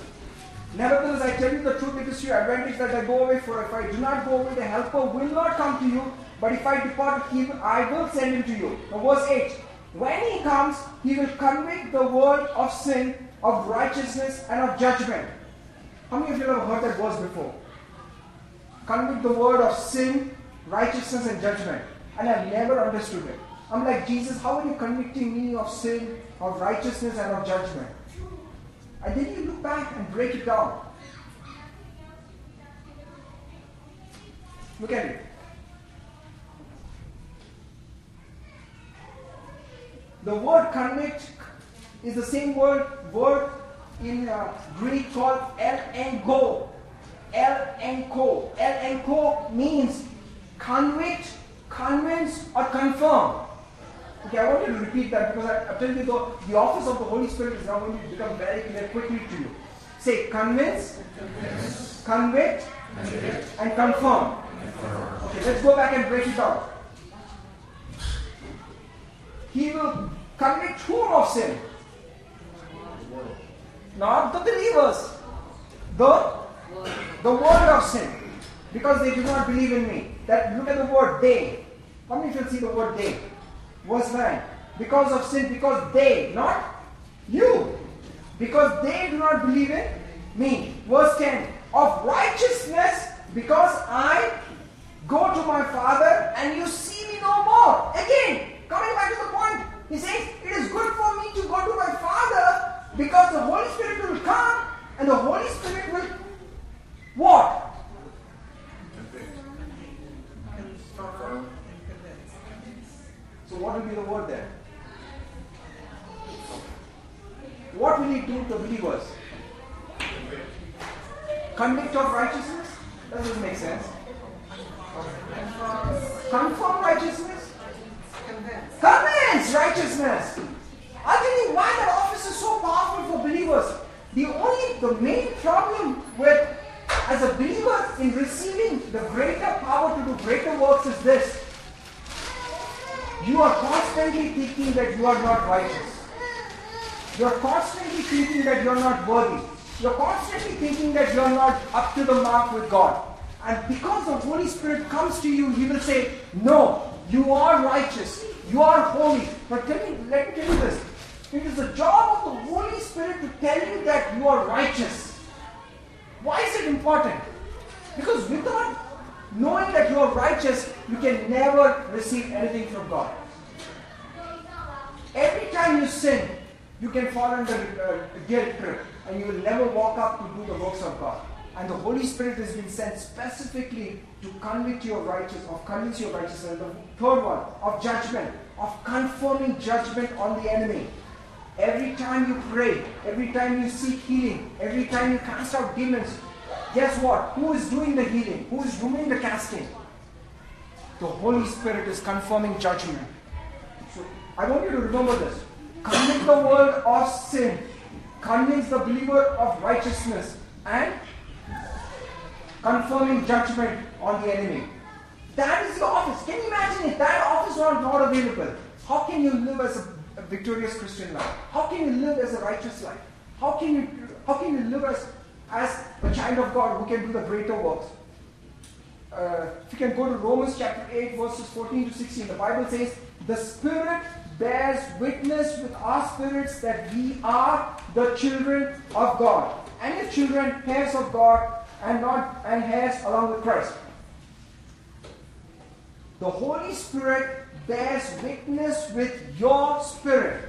Nevertheless, I tell you the truth, it is to your advantage that I go away, for if I do not go away, the helper will not come to you, but if I depart, he, I will send him to you. Now, verse 8. When he comes, he will convict the world of sin, of righteousness, and of judgment. How many of you have heard that verse before? Convict the world of sin, righteousness, and judgment. And I've never understood it. I'm like, Jesus, how are you convicting me of sin, of righteousness, and of judgment? And then you look back and break it down. Look at it. The word convict is the same word word in uh, Greek called el enko. El enko. El enko means convict, convince, or confirm. Okay, I want you to repeat that because I, I'm telling you the, the office of the Holy Spirit is now going to become very clear quickly to you. Say convince, convict, and confirm. Okay, let's go back and break it down. He will convict whom of sin? Not the believers. The the word of sin. Because they do not believe in me. That look at the word they. How many you see the word they? Verse 9. Because of sin, because they, not you. Because they do not believe in me. Verse 10. Of righteousness, because I go to my Father and you see me no more. Again, coming back to the point. He says, It is good for me to go to my Father because the Holy Spirit will come and the Holy Spirit will what? So what will be the word there? What will he do to believers? Convict of righteousness? That doesn't make sense. Confirm righteousness? Convince. Righteousness. I'll tell you why that office is so powerful for believers. The only, the main problem with, as a believer in receiving the greater power to do greater works is this. You are constantly thinking that you are not righteous. You are constantly thinking that you are not worthy. You are constantly thinking that you are not up to the mark with God. And because the Holy Spirit comes to you, He will say, No, you are righteous. You are holy. But tell me, let me tell you this. It is the job of the Holy Spirit to tell you that you are righteous. Why is it important? Because without knowing that you are righteous, you can never receive anything from God. Every time you sin, you can fall under uh, guilt trip and you will never walk up to do the works of God. And the Holy Spirit has been sent specifically to convict you of righteous, of convince you of righteousness. The third one, of judgment, of confirming judgment on the enemy. Every time you pray, every time you seek healing, every time you cast out demons, guess what? Who is doing the healing? Who is doing the casting? The Holy Spirit is confirming judgment. So I want you to remember this. Convict the world of sin, convince the believer of righteousness, and confirming judgment on the enemy. That is the office. Can you imagine if that office was not available? How can you live as a, a victorious Christian life? How can you live as a righteous life? How can you how can you live as as a child of God who can do the greater works? Uh, if you can go to Romans chapter 8, verses 14 to 16, the Bible says, The Spirit bears witness with our spirits that we are the children of God. And if children, heirs of God, and not and heirs along with Christ. The Holy Spirit bears witness with your spirit.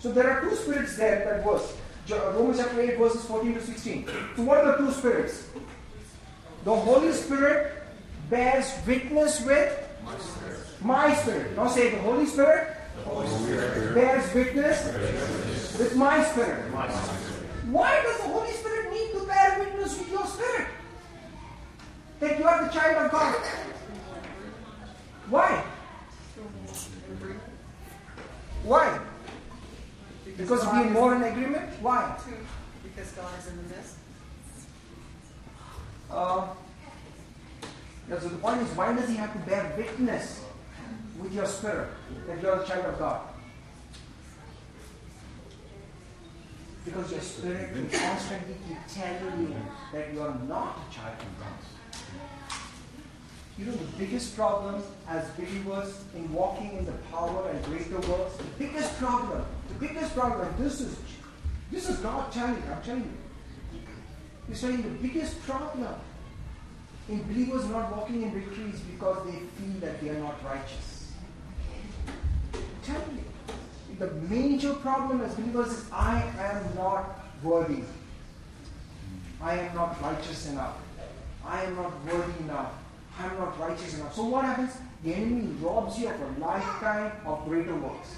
So there are two spirits there, that verse. Romans chapter 8, verses 14 to 16. So what are the two spirits? The Holy Spirit bears witness with my spirit. Now say the Holy Spirit, bears witness with my spirit. Why does the Holy Spirit need to bear witness with your spirit? That you are the child of God. Why? Why? Because we are more in agreement? Why? Two, because God is in the midst. Uh, yeah, so the point is, why does he have to bear witness with your spirit that you are a child of God? Because your spirit will constantly keep telling you that you are not a child of God. You know, the biggest problem as believers in walking in the power and greater works, the biggest problem, the biggest problem, this is this is God telling I'm telling you. He's saying the biggest problem in believers not walking in victory is because they feel that they are not righteous. Telling you, the major problem as believers is I am not worthy. I am not righteous enough. I am not worthy enough. I am not righteous enough. So what happens? The enemy robs you of a lifetime of greater works.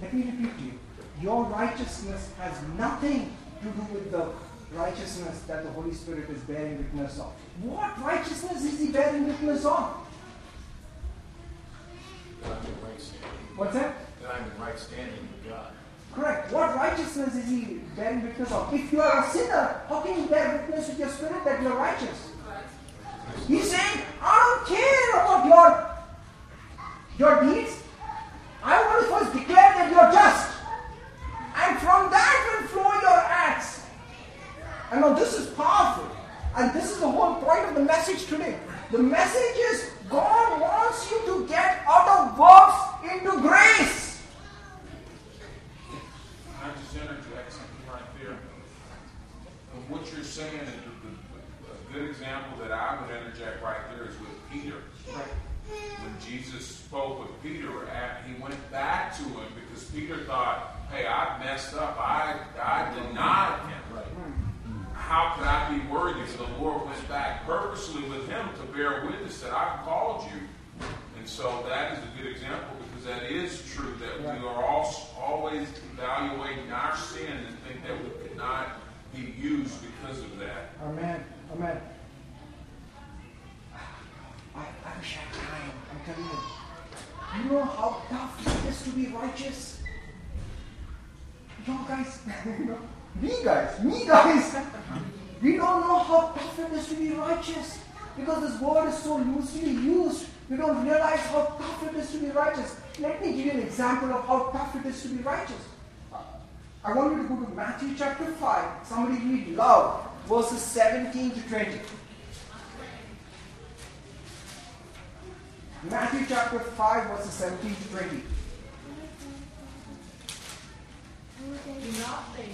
Let me repeat to you. Your righteousness has nothing to do with the righteousness that the Holy Spirit is bearing witness of. What righteousness is He bearing witness of? That I'm in right standing. What's that? That I'm in right standing with God. Correct. What righteousness is He bearing witness of? If you are a sinner, how can you bear witness with your spirit that you're righteous? He's saying, I don't care about your your deeds. I want to first declare that you're just. And from that will flow your acts. And now this is powerful. And this is the whole point of the message today. The message is God wants you to get out of works into grace. I just interject something right there? What you're saying is a good example that I would interject right there is with Peter. When Jesus spoke with Peter, at- he went back to him because Peter thought, "Hey, I messed up. I I denied him. How could I be worthy?" So the Lord went back purposely with him to bear witness that I called you. And so that is a good example because that is true that we are all, always evaluating our sin and think that we could not be used because of that. Amen. Amen. I, I wish I had time. I'm telling you. You know how tough it is to be righteous? You guys, me guys, me guys, we don't know how tough it is to be righteous because this word is so loosely used. We don't realize how tough it is to be righteous. Let me give you an example of how tough it is to be righteous. I want you to go to Matthew chapter 5. Somebody read loud, verses 17 to 20. Matthew chapter 5, verses 17 to 20. Do not think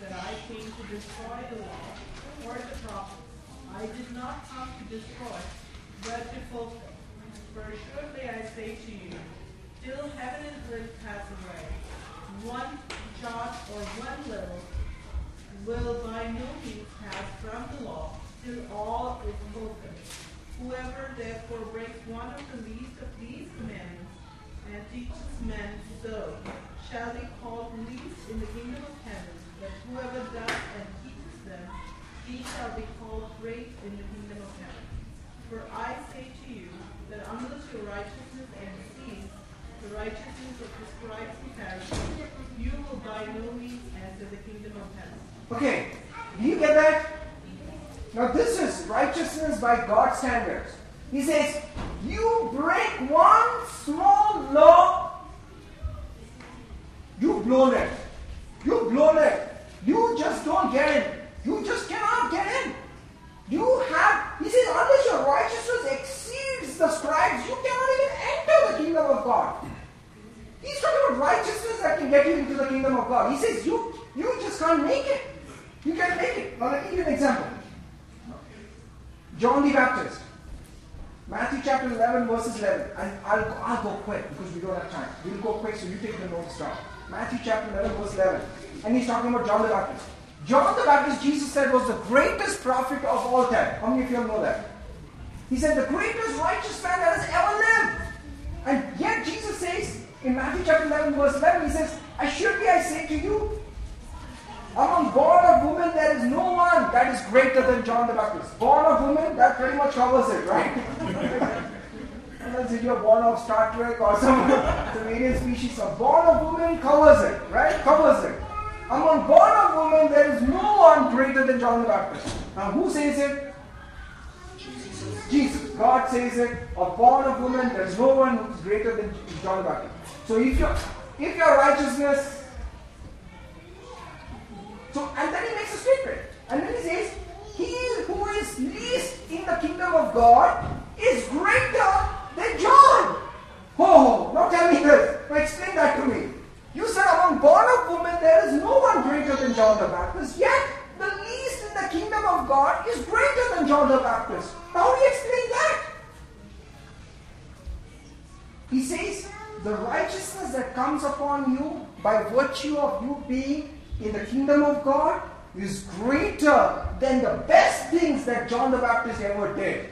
that I came to destroy the law or the prophets. I did not come to destroy, but to fulfill. For surely I say to you, till heaven and earth pass away, one jot or one tittle will by no means pass from the law till all is fulfilled. Whoever therefore breaks one of the least of these commandments and teaches men so shall be called least in the kingdom of heaven. But whoever does and teaches them, he shall be called great in the kingdom of heaven. For I say to you that unless your righteousness exceeds the righteousness of the scribes and Pharisees, you will by no means enter the kingdom of heaven. Okay, do you get that? Now, this is righteousness by God's standards. He says, You break one small law, you've blown it. You've blown it. You just don't get in. You just cannot get in. You have, he says, unless your righteousness exceeds the scribes, you cannot even enter the kingdom of God. He's talking about righteousness that can get you into the kingdom of God. He says, You, you just can't make it. You can't make it. Me give you an example. John the Baptist. Matthew chapter 11, verses 11. And I'll, I'll go quick because we don't have time. We'll go quick, so you take the notes down. Matthew chapter 11, verse 11. And he's talking about John the Baptist. John the Baptist, Jesus said, was the greatest prophet of all time. How many of you know that? He said, the greatest righteous man that has ever lived. And yet Jesus says, in Matthew chapter 11, verse 11, he says, I Assuredly I say to you, among born of woman, there is no one that is greater than John the Baptist. Born of woman, that pretty much covers it, right? Unless if you're born of Star Trek or some, some alien species, so born of woman covers it, right? Covers it. Among born of woman, there is no one greater than John the Baptist. Now, who says it? Jesus. Jesus. God says it. Of born of woman, there is no one who is greater than John the Baptist. So if your if your righteousness so, and then he makes a statement. And then he says, He who is least in the kingdom of God is greater than John. Oh, now tell me this. Now explain that to me. You said among born of women there is no one greater than John the Baptist, yet the least in the kingdom of God is greater than John the Baptist. How do you explain that? He says, the righteousness that comes upon you by virtue of you being in the kingdom of God is greater than the best things that John the Baptist ever did.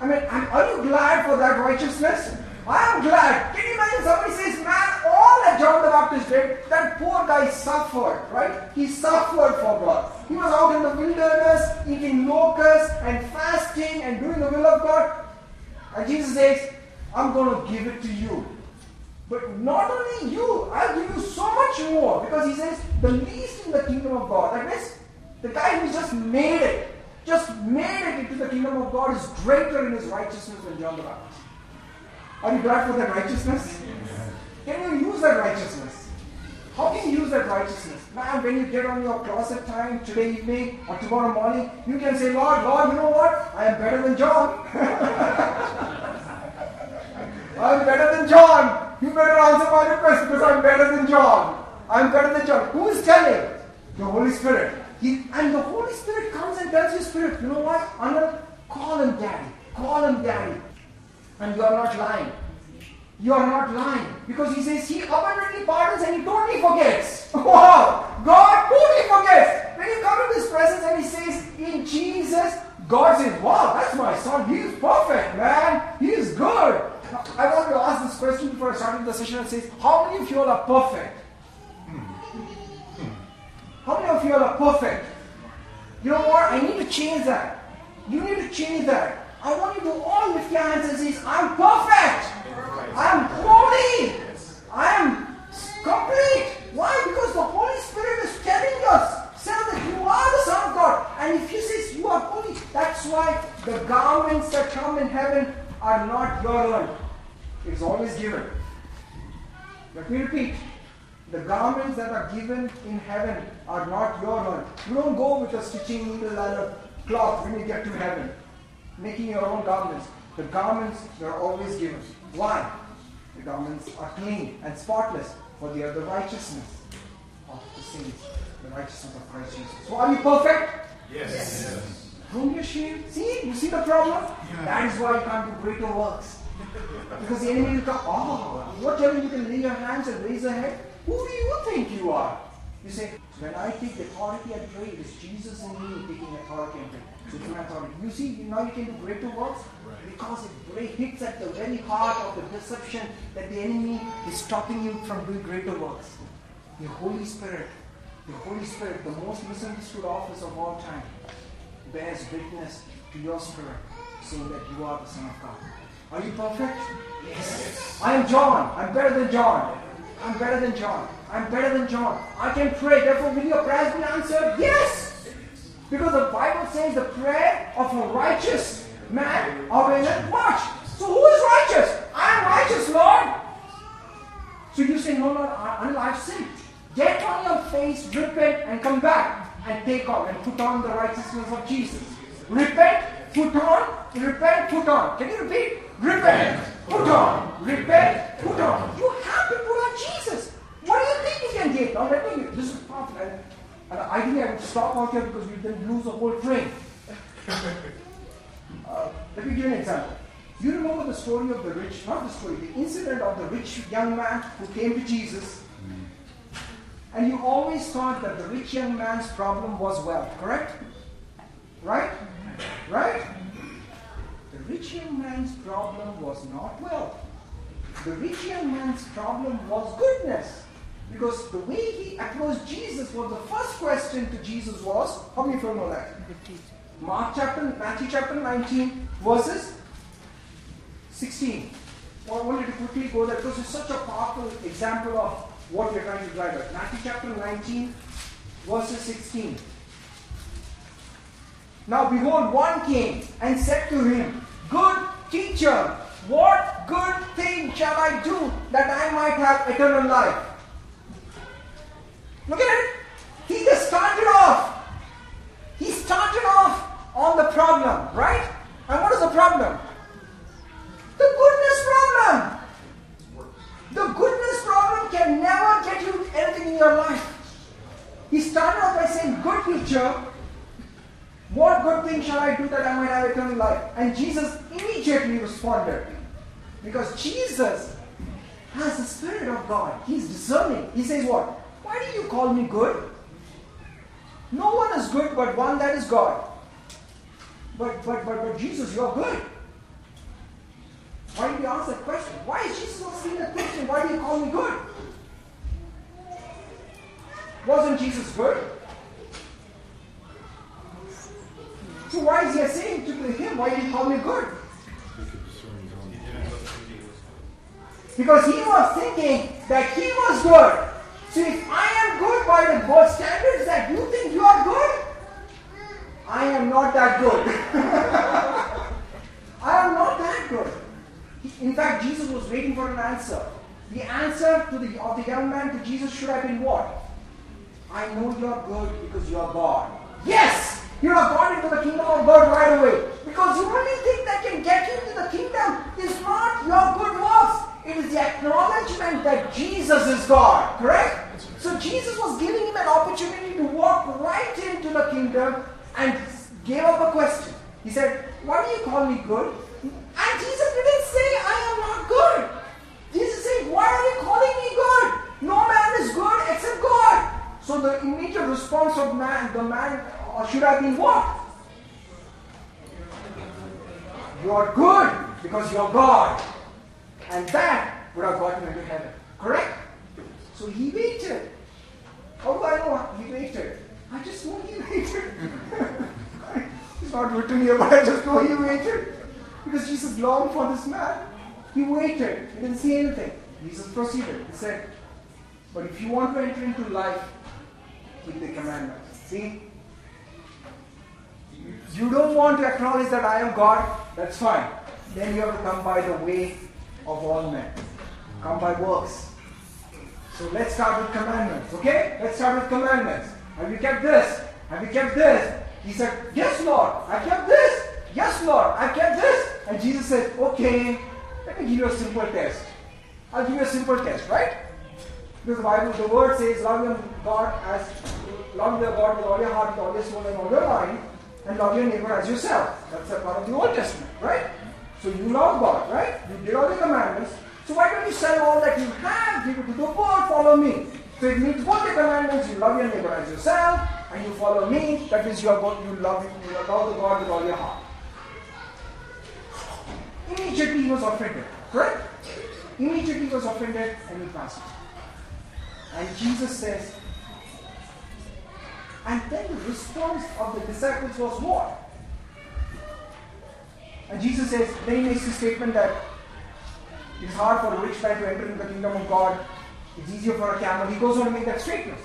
I mean, are you glad for that righteousness? I am glad. Can you imagine somebody says, man, all that John the Baptist Baptist did, that poor guy suffered, right? He suffered for God. He was out in the wilderness, eating locusts and fasting and doing the will of God. And Jesus says, I'm going to give it to you. But not only you, I'll give you so much more. Because he says, the least in the kingdom of God. That means the guy who just made it, just made it into the kingdom of God is greater in his righteousness than John the Baptist. Are you glad for that righteousness? Can you use that righteousness? How can you use that righteousness? Man, when you get on your closet time today evening or tomorrow morning, you can say, Lord, Lord, you know what? I am better than John. I'm better than John. You better answer my request because I'm better than John. I'm better than John. Who is telling? The Holy Spirit. He, and the Holy Spirit comes and tells your spirit, you know what? I'm to call him daddy. Call him daddy. And you are not lying. You are not lying. Because he says he abundantly pardons and he totally forgets. Wow! God totally forgets. When you come to his presence and he says, in Jesus, God says, wow, that's my son. He is perfect, man. He is good. I want to ask this question before I started the session and says, how many of you all are perfect? How many of you all are perfect? You know what? I need to change that. You need to change that. I want you to all lift your hands and say, I'm perfect. I'm holy. I am complete. Why? Because the Holy Spirit is telling us, say that you are the Son of God. And if He says you are holy, that's why the garments that come in heaven are not your own. It's always given. Let me repeat. The garments that are given in heaven are not your own. You don't go with a stitching needle and a cloth when you get to heaven, making your own garments. The garments are always given. Why? The garments are clean and spotless, for they are the righteousness of the saints, the righteousness of Christ Jesus. So are you perfect? Yes. Don't ashamed. See, you see the problem? That is why you can't do greater works. Because the enemy will come, oh, whatever you can lay your hands and raise your head, who do you think you are? You say, when I take the authority and pray, it is Jesus in me taking authority and pray. So it's my authority. You see, now you can do greater works because it hits at the very heart of the deception that the enemy is stopping you from doing greater works. The Holy Spirit, the Holy Spirit, the most misunderstood office of all time, bears witness to your spirit, saying that you are the Son of God. Are you perfect? Yes. I am John. I'm better than John. I'm better than John. I'm better than John. I can pray. Therefore, will your prayers be answered? Yes. Because the Bible says the prayer of a righteous man availeth much. So who is righteous? I am righteous, Lord. So you say, no, Lord, until I've sinned. Get on your face, repent, and come back and take on and put on the righteousness of Jesus. Repent, put on, repent, put on. Can you repeat? Repent, put on, repent, put on. You have to put on Jesus. What do you think you can get? Now let me, this is. And, and I think I would stop out here because we then lose the whole train. Uh, let me give you an example. You remember the story of the rich, not the story, the incident of the rich young man who came to Jesus. And you always thought that the rich young man's problem was wealth, correct? Right? Right? The rich young man's problem was not wealth. The rich young man's problem was goodness. Because the way he approached Jesus was the first question to Jesus was, how many of you know that? Mark chapter, Matthew chapter 19, verses 16. Well, I wanted to quickly go there because it's such a powerful example of what we're trying to drive at. Matthew chapter 19, verses 16. Now behold, one came and said to him, Good teacher, what good thing shall I do that I might have eternal life? Look at it. He just started off. He started off on the problem, right? And what is the problem? The goodness problem. The goodness problem can never get you anything in your life. He started off by saying, Good teacher, what good thing shall I do that I might have eternal life? And Jesus immediately responded. Because Jesus has the Spirit of God. He's discerning. He says, What? Why do you call me good? No one is good but one that is God. But but but but Jesus, you're good. You ask question? Why is Jesus asking that question? Why do you call me good? Wasn't Jesus good? So why is he saying to him, why did he call me good? Because he was thinking that he was good. So if I am good by the God standards that you think you are good, I am not that good. I am not that good. In fact, Jesus was waiting for an answer. The answer to the, of the young man to Jesus should have been what? I know you are good because you are God. Yes! You are God into the kingdom of God right away. Because the only thing that can get you into the kingdom is not your good works. It is the acknowledgement that Jesus is God. Correct? So Jesus was giving him an opportunity to walk right into the kingdom and gave up a question. He said, Why do you call me good? And Jesus didn't say, good. Jesus said, Why are you calling me good? No man is good except God. So the immediate response of man, the man uh, should have been what? You are good because you are God. And that would have gotten into heaven. Correct? So he waited. How do I know he waited? I just know he waited. it's not written here, but I just know he waited. Because Jesus longed for this man. He waited. He didn't say anything. Jesus proceeded. He said, But if you want to enter into life, keep the commandments. See? You don't want to acknowledge that I am God, that's fine. Then you have to come by the way of all men. Come by works. So let's start with commandments, okay? Let's start with commandments. Have you kept this? Have you kept this? He said, Yes, Lord, I kept this. Yes, Lord, I kept this. And Jesus said, Okay, let me give you a simple test. I'll give you a simple test, right? Because the Bible, the word says, love your God as love your God with all your heart, with all your soul, and all your mind, and love your neighbor as yourself. That's a part of the Old Testament, right? So you love God, right? You did all the commandments. So why don't you sell all that you have, give it to the poor, follow me? So it means both the commandments, you love your neighbor as yourself, and you follow me. That means you are God, you love you love the God with all your heart. Immediately he was offended, correct? Immediately he was offended and he passed. And Jesus says, and then the response of the disciples was what? And Jesus says, then he makes the statement that it is hard for a rich man to enter into the kingdom of God. It's easier for a camel. He goes on to make that statement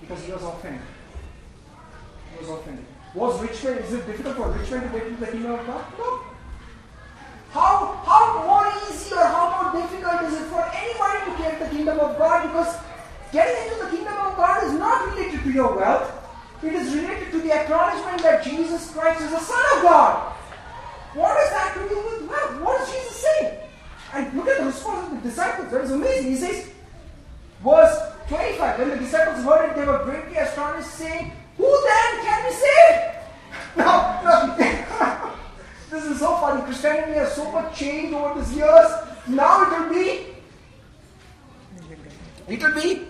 because he was offended. He was offended. Was rich man, is it difficult for a rich man to get into the kingdom of God? No. How, how more easy or how more difficult is it for anybody to get the kingdom of God? Because getting into the kingdom of God is not related to your wealth. It is related to the acknowledgement that Jesus Christ is the Son of God. What is that to do with wealth? What is Jesus saying? And look at the response of the disciples. That is amazing. He says, verse 25, when the disciples heard it, they were greatly astonished, saying, Who then can be saved? Now, this is so funny. Christianity has so much changed over these years. Now it will be, it will be,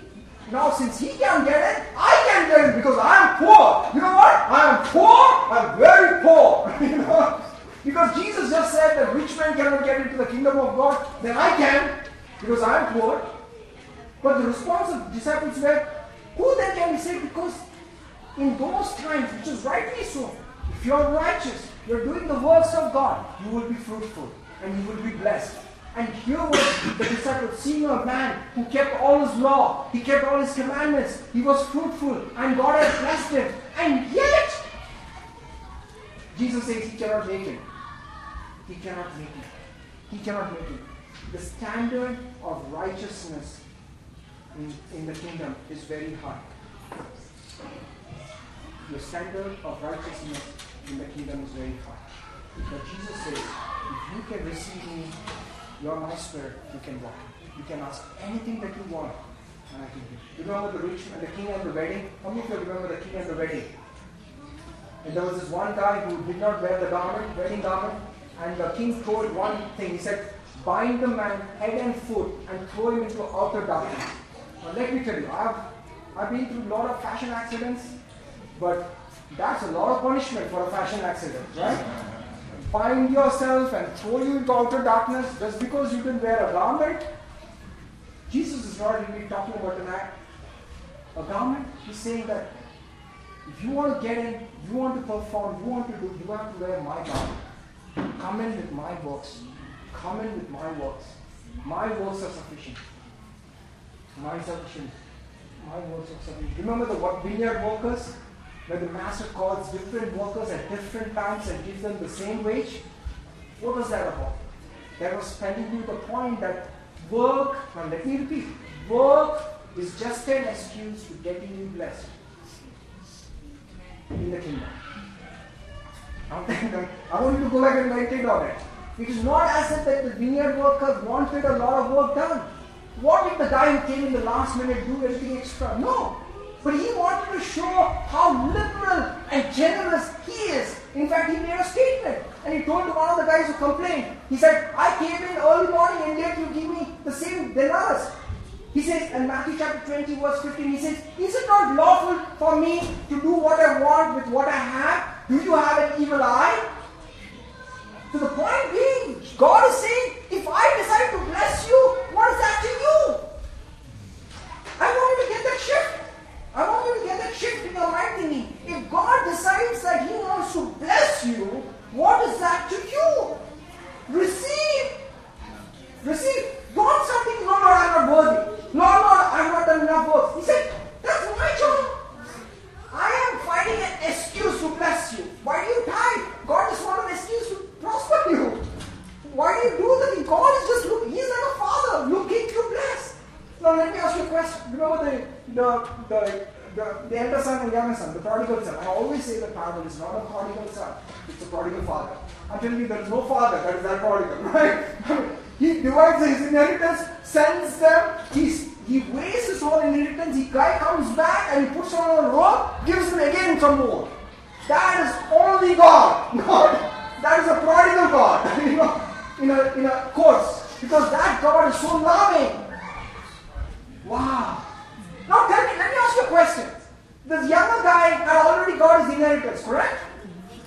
now since he can get it, I can get it because I am poor. You know what? I am poor. I'm very poor. you know? Because Jesus just said that rich man cannot get into the kingdom of God, then I can, because I am poor. But the response of the disciples were, who then can be saved? Because in those times, which is rightly so, if you are righteous, you're doing the works of God, you will be fruitful and you will be blessed. And here was the disciples seeing a man who kept all his law, he kept all his commandments, he was fruitful, and God had blessed him. And yet, Jesus says he cannot make it. He cannot make it. He cannot make it. The standard of righteousness in, in the kingdom is very high. The standard of righteousness in the kingdom is very high. But Jesus says, if you can receive me, you are my spirit, you can walk. You can ask anything that you want, and I can give. Remember the rich man, the king and the wedding? How many of you remember the king and the wedding? And there was this one guy who did not wear the garment, wedding garment, and the king told one thing. He said, bind the man head and foot and throw him into outer darkness. Now let me tell you, I've, I've been through a lot of fashion accidents, but that's a lot of punishment for a fashion accident, right? Bind yourself and throw you into outer darkness just because you didn't wear a garment. Jesus is not really talking about an act. a garment? He's saying that if you want to get in, you want to perform, you want to do, you have to wear my garment. Come in with my works. Come in with my works. My works are sufficient. My sufficient. My works are sufficient. Remember the vineyard workers? Where the master calls different workers at different times and gives them the same wage? What was that about? That was telling you the point that work, now let me repeat, work is just an excuse to getting you blessed in the kingdom. I want you to go back and meditate on it. It is not as if that the vineyard workers wanted a lot of work done. What if the guy who came in the last minute do anything extra? No. But he wanted to show how liberal and generous he is. In fact, he made a statement. And he told one of the guys who complained, he said, I came in early morning and yet you give me the same denarius. He says in Matthew chapter 20, verse 15, he says, Is it not lawful for me to do what I want with what I have? Do you have an evil eye? To the point being, God is saying, if I decide to bless you, what is that to you? I want you to get that shift. I want you to get that shift in your mind thinking. If God decides that He wants to bless you, what is that to you? Receive. Receive. Don't something, no, Lord, I'm not worthy. No, Lord, I'm not enough. He said, that's my job. I am finding an excuse to bless you. Why do you die? God just wanted an excuse to prosper you. Why do you do that? God is just looking. He's like a father looking to bless. Now let me ask you a question. Remember the the the the, the elder son and younger son, the prodigal son. I always say the parable is not a prodigal son, it's a prodigal father. I'm telling you, there is no father that is that prodigal, right? he divides his inheritance, sends them, he's, he wastes his whole inheritance, the guy comes back and he puts on a robe, gives him again some more. That is only God. God that is a prodigal God, you know, in a, in a course. Because that God is so loving. Wow. Now tell me, let me ask you a question. This younger guy had already got his inheritance, correct?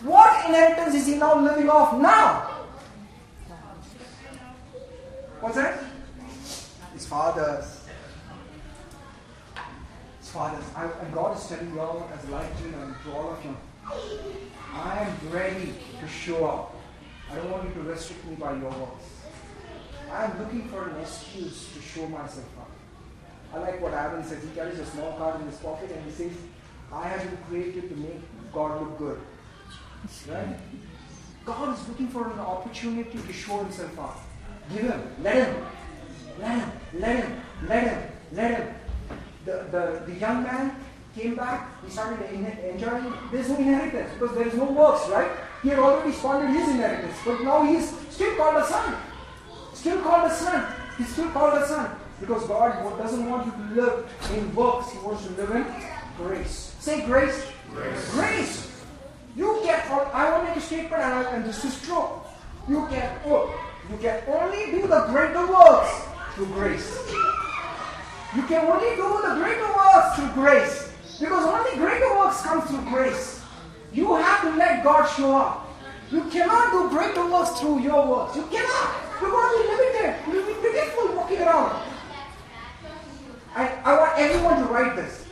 What inheritance is he now living off now? What's that? His father's. His father's. I, and God is telling you all as a light and to all of you, I am ready to show up. I don't want you to restrict me by your words. I am looking for an excuse to show myself I like what Aaron says. He carries a small card in his pocket and he says, I have been created to make God look good. Right? God is looking for an opportunity to show himself up. Give him, let him, let him, let him, let him, let him. The, the, the young man came back, he started enjoying, there's no inheritance because there is no works, right? He had already squandered his inheritance, but now he's still called a son. Still called a son. He's still called a son. Because God doesn't want you to live in works, He wants you to live in grace. Say grace. Grace. Grace. You can, I want to make a statement, and, I, and this is true. You can, you can only do the greater works through grace. You can only do the greater works through grace. Because only greater works come through grace. You have to let God show up. You cannot do greater works through your works. You cannot. You're going to be limited. You'll be pitiful walking around. I, want everyone to write this.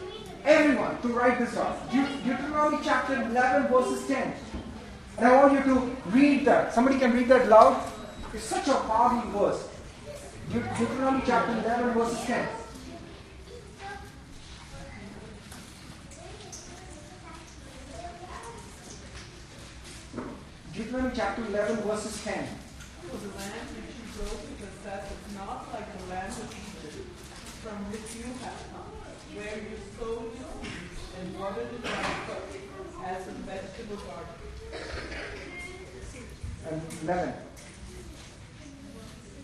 Everyone to write this down. Deut- Deuteronomy chapter 11, verses 10. And I want you to read that. Somebody can read that loud. It's such a powerful verse. Deut- Deuteronomy chapter 11, verses 10. Deuteronomy chapter 11, verses 10. For the land which you go to possess is not like the land Egypt, from which you have come, where you sowed your and watered it not as a vegetable garden. And 11.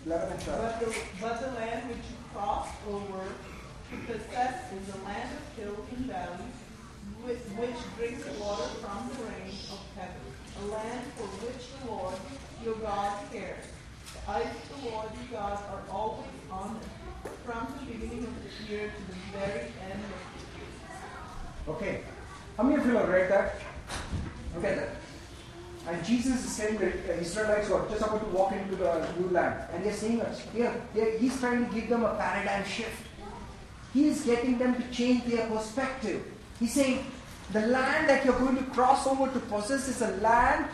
11 and 12. But the, but the land which you crossed over to possess is a land of hills and valleys, which, which drinks water from the rain of heaven, a land for which the Lord your God cares. The eyes of the Lord your God are always on it, from the beginning of the year to the very end of the year. Okay. How many of you have read that? Look at that. And Jesus is saying that the Israelites were just about to walk into the new land. And they're saying that here, here, he's trying to give them a paradigm shift. He is getting them to change their perspective. He's saying, the land that you're going to cross over to possess is a land.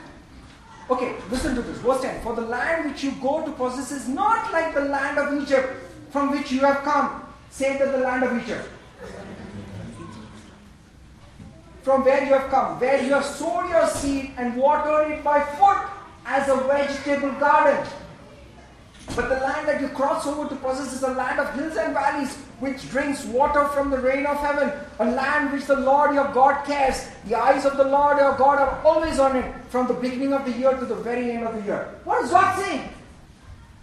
Okay, listen to this. Verse 10. For the land which you go to possess is not like the land of Egypt from which you have come. Say that the land of Egypt. From where you have come, where you have sown your seed and watered it by foot as a vegetable garden. But the land that you cross over to possess is a land of hills and valleys, which drinks water from the rain of heaven, a land which the Lord your God cares. The eyes of the Lord your God are always on it, from the beginning of the year to the very end of the year. What is God saying?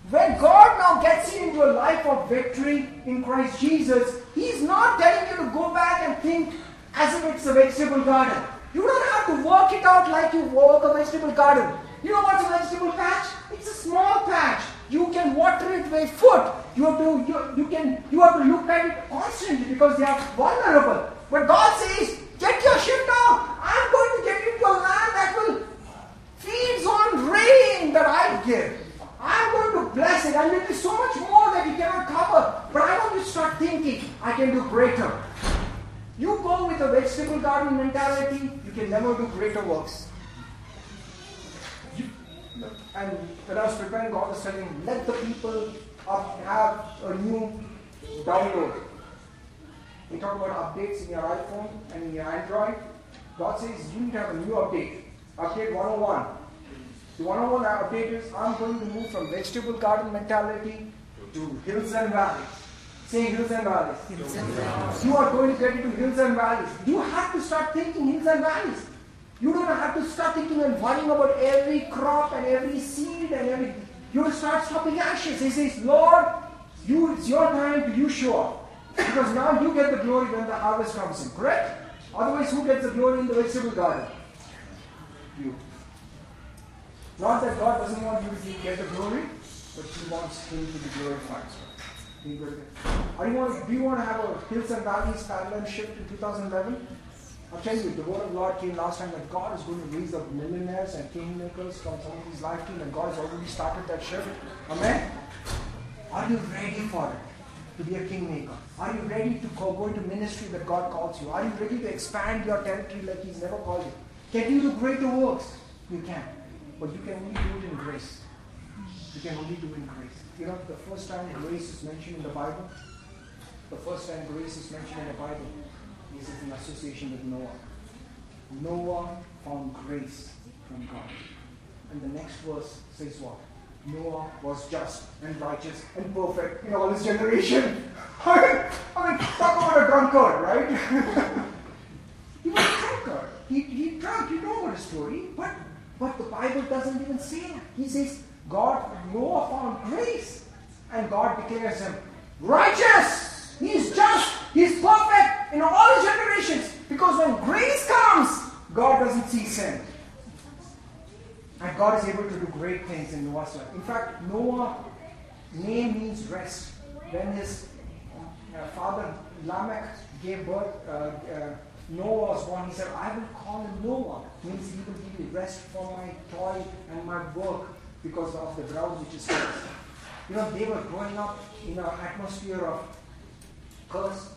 When God now gets you into a life of victory in Christ Jesus, He's not telling you to go back and think as if it's a vegetable garden. You don't have to work it out like you work a vegetable garden. You know what's a vegetable patch? It's a small patch. You can water it by foot. You have to you, you can you have to look at it constantly because they are vulnerable. But God says, get your shift out. I'm going to get you to a land that will feeds on rain that I give. I'm going to bless it, and is so much more that you cannot cover. But I want you to start thinking, I can do greater. You go with a vegetable garden mentality, you can never do greater works. You, and when I was preparing, God was telling let the people up have a new download. We talk about updates in your iPhone and in your Android. God says you need to have a new update. Update 101. The 101 update is I'm going to move from vegetable garden mentality to hills and valleys. Say hills and valleys. Hills and valleys. You are going to get into hills and valleys. You have to start thinking hills and valleys. You don't have to start thinking and worrying about every crop and every seed and every. You will start stopping ashes. He says, Lord, you it's your time to you show up. Because now you get the glory when the harvest comes in, correct? Otherwise, who gets the glory in the vegetable garden? You. Not that God doesn't want you to get the glory, but He wants Him to be glorified. Will Are you want, do you want to have a hills and valleys paradigm shift in 2011? I'll tell you, the word of God came last time that God is going to raise up millionaires and kingmakers from some of these life team, and God has already started that shift. Amen? Are you ready for it? To be a kingmaker? Are you ready to go, go into ministry that God calls you? Are you ready to expand your territory like He's never called you? Can you do greater works? You can. But you can only do it in grace. You can only do it in grace. You know, the first time grace is mentioned in the Bible, the first time grace is mentioned in the Bible is in association with Noah. Noah found grace from God. And the next verse says what? Noah was just and righteous and perfect in all his generation. I mean, I mean talk about a drunkard, right? he was a drunkard. He, he drank, you know what a story. But, but the Bible doesn't even say that. He says, God, Noah found grace. And God declares him righteous. He's just. He's perfect in all his generations. Because when grace comes, God doesn't see sin. And God is able to do great things in Noah's life. In fact, Noah name means rest. When his uh, father Lamech gave birth, uh, uh, Noah was born. He said, "I will call him Noah." Means he will give me rest from my toil and my work because of the drought which is coming. You know, they were growing up in an atmosphere of curse,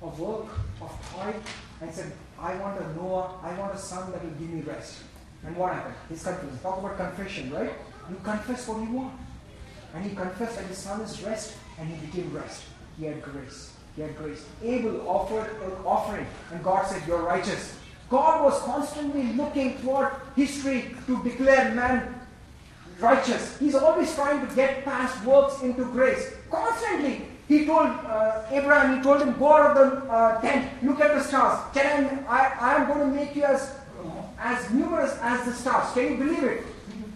of work, of toil, and said, "I want a Noah. I want a son that will give me rest." And what happened? He's confessing. Talk about confession, right? You confess what you want. And he confessed that his son is rest, and he became rest. He had grace. Had grace. Abel offered an offering, and God said, You're righteous. God was constantly looking throughout history to declare man righteous. He's always trying to get past works into grace. Constantly. He told uh, Abraham, he told him, Go out of the uh, tent, look at the stars. Can I, I, I am going to make you as, as numerous as the stars. Can you believe it?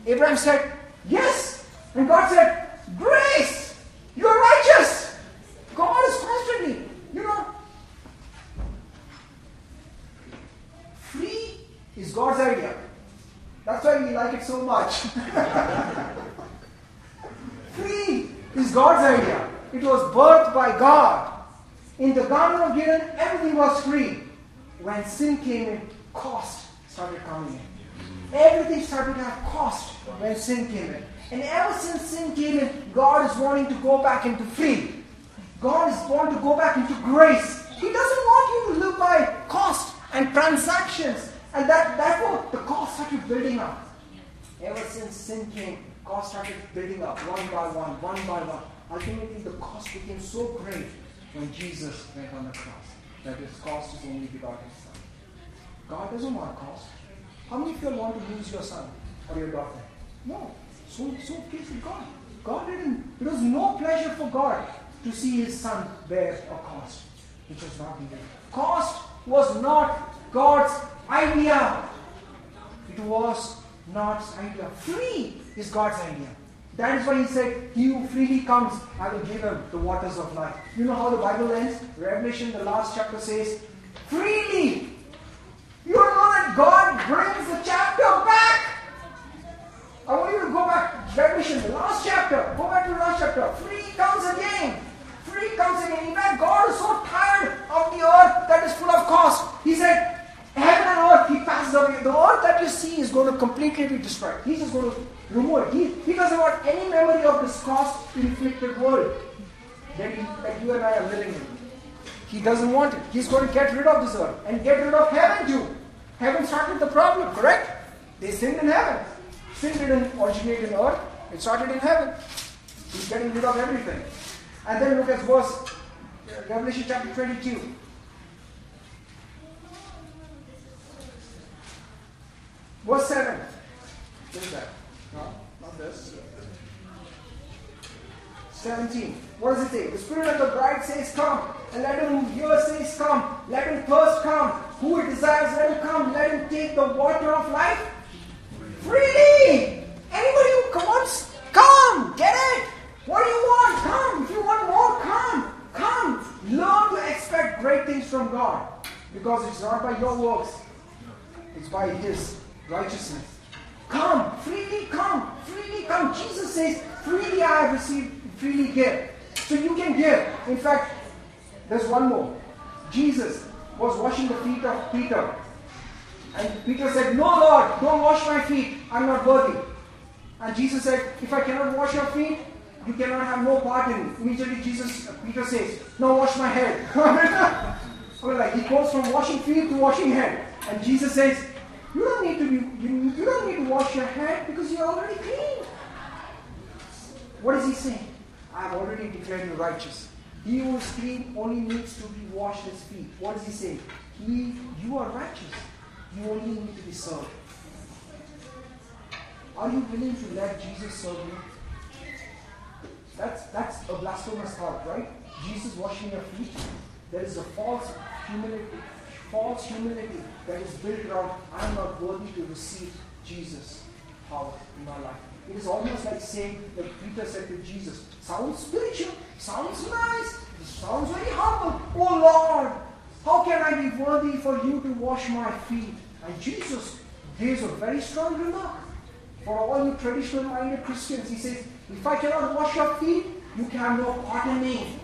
Abraham said, Yes. And God said, Grace, you are righteous. God is constantly, you know, free is God's idea. That's why we like it so much. free is God's idea. It was birthed by God. In the Garden of Eden, everything was free. When sin came in, cost started coming in. Everything started to have cost when sin came in. And ever since sin came in, God is wanting to go back into free. God is born to go back into grace. He doesn't want you to live by cost and transactions. And that therefore the cost started building up. Ever since sin came, cost started building up one by one, one by one. Ultimately the cost became so great when Jesus went on the cross that his cost is only begotten son. God doesn't want cost. How many of you want to lose your son or your daughter? No. So so please God. God didn't it was no pleasure for God to see his son bear a cost. Which was not needed. Cost was not God's idea. It was not idea. Free is God's idea. That is why he said, He who freely comes, I will give him the waters of life. You know how the Bible ends? Revelation, the last chapter says, Freely. You know that God brings the chapter back. I want you to go back, Revelation, the last chapter. Go back to the last chapter. Free comes again. Free comes again. In fact, God is so tired of the earth that is full of cost. He said, Heaven and earth, he passes away. The earth that you see is going to completely be destroyed. He's just going to remove it. He, he doesn't want any memory of this cost inflicted world that, he, that you and I are living in. He doesn't want it. He's going to get rid of this earth and get rid of heaven too. Heaven started the problem, correct? They sinned in heaven. Sin didn't originate in earth, it started in heaven. He's getting rid of everything. And then look at verse uh, Revelation chapter 22. Verse 7. What is that? No, not this. 17. What does it say? The Spirit of the bride says, Come. And let him who hears says, Come. Let him thirst come. Who desires, let him come. Let him take the water of life freely. Anybody who wants, come. Get it. What do you want? Come. If you want more, come. Come. Learn to expect great things from God. Because it's not by your works, it's by His righteousness. Come, freely come, freely come. Jesus says, freely I have received, freely give. So you can give. In fact, there's one more. Jesus was washing the feet of Peter. And Peter said, No, Lord, don't wash my feet. I'm not worthy. And Jesus said, If I cannot wash your feet, you cannot have no part in it. Immediately Jesus, Peter says, No, wash my head. well, like he goes from washing feet to washing head. And Jesus says, You don't need to be, you, you don't need to wash your head because you're already clean. What is he saying? I have already declared you righteous. He who is clean only needs to be washed his feet. What does he say? He, you are righteous. You only need to be served. Are you willing to let Jesus serve you? That's that's a blasphemous thought, right? Jesus washing your feet. There is a false humility, false humility that is built around I'm not worthy to receive Jesus' power in my life. It is almost like saying, that Peter said to Jesus, sounds spiritual, sounds nice, sounds very humble. Oh Lord, how can I be worthy for you to wash my feet? And Jesus gives a very strong remark. For all you traditional minded Christians, he says, if I cannot wash your feet, you can have no part in me.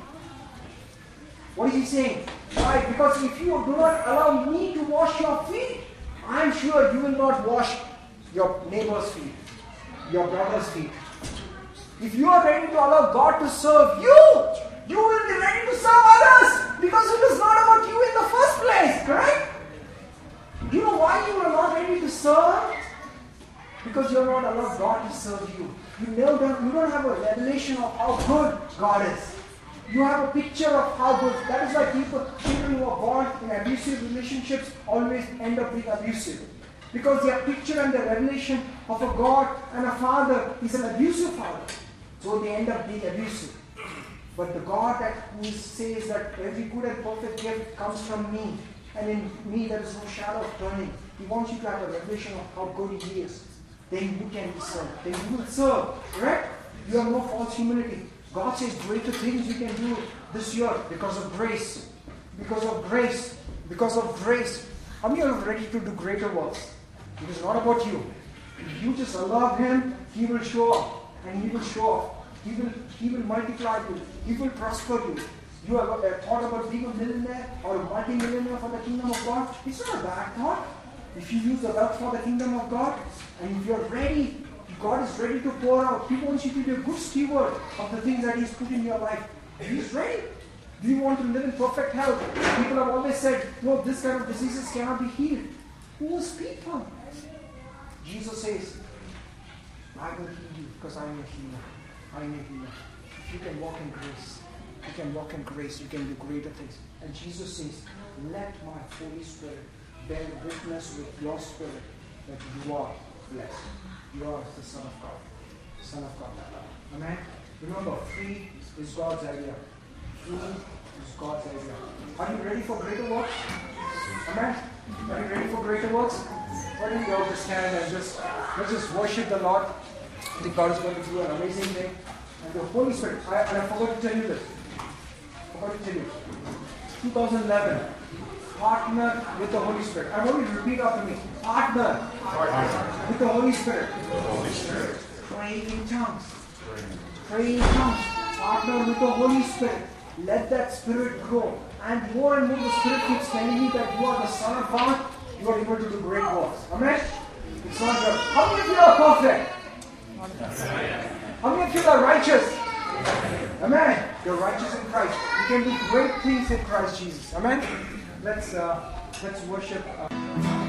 What is he saying? Why? Because if you do not allow me to wash your feet, I'm sure you will not wash your neighbor's feet, your brother's feet. If you are ready to allow God to serve you, you will be ready to serve others because it is not about you in the first place, correct? You know why you are not ready to serve? Because you are not allowed God to serve you. You, know don't, you don't have a revelation of how good God is. You have a picture of how good. That is why people, children who are born in abusive relationships always end up being abusive. Because their picture and their revelation of a God and a father is an abusive father. So they end up being abusive. But the God that who says that every good and perfect gift comes from me, and in me there is no shadow of turning. He wants you to have a revelation of how good He is. Then you can be served. Then you will serve. Right? You have no false humility. God says greater things you can do this year because of grace. Because of grace. Because of grace. How many are ready to do greater works? It is not about you. If you just allow Him, He will show up. And He will show up. He will, he will multiply you. He will prosper you. You have uh, thought about being a millionaire or a multi-millionaire for the kingdom of God? It's not a bad thought. If you use the wealth for the kingdom of God, and if you're ready, God is ready to pour out. He wants you to be a good steward of the things that He's put in your life. He's ready. Do you want to live in perfect health? People have always said, no, this kind of diseases cannot be healed. Whose people? Jesus says, I will heal you because I am a healer. I am a healer. If you can walk in grace, you can walk in grace, you can do greater things. And Jesus says, Let my Holy Spirit bear witness with your spirit that you are blessed. You are the Son of God. The Son of God. Amen. Remember, free is God's idea. Free is God's idea. Are you ready for greater works? Amen. Are you ready for greater works? Why don't we all just stand and just let's just worship the Lord. I think God is going to do an amazing thing. And the Holy Spirit, I, I forgot to tell you this. I forgot to tell you. 2011. Partner with the Holy Spirit. I want you to repeat after me. Partner, with the Holy Spirit. Holy Spirit. Praying in tongues. Praying in tongues. Partner with the Holy Spirit. Let that spirit grow. And more and more the Spirit keeps telling you that you are the Son of God. You are able to do great works. Amen? It's not good. How many of you are perfect? How many of you are righteous? Amen. You're righteous in Christ. You can do great things in Christ Jesus. Amen. Let's uh, let's worship. Uh,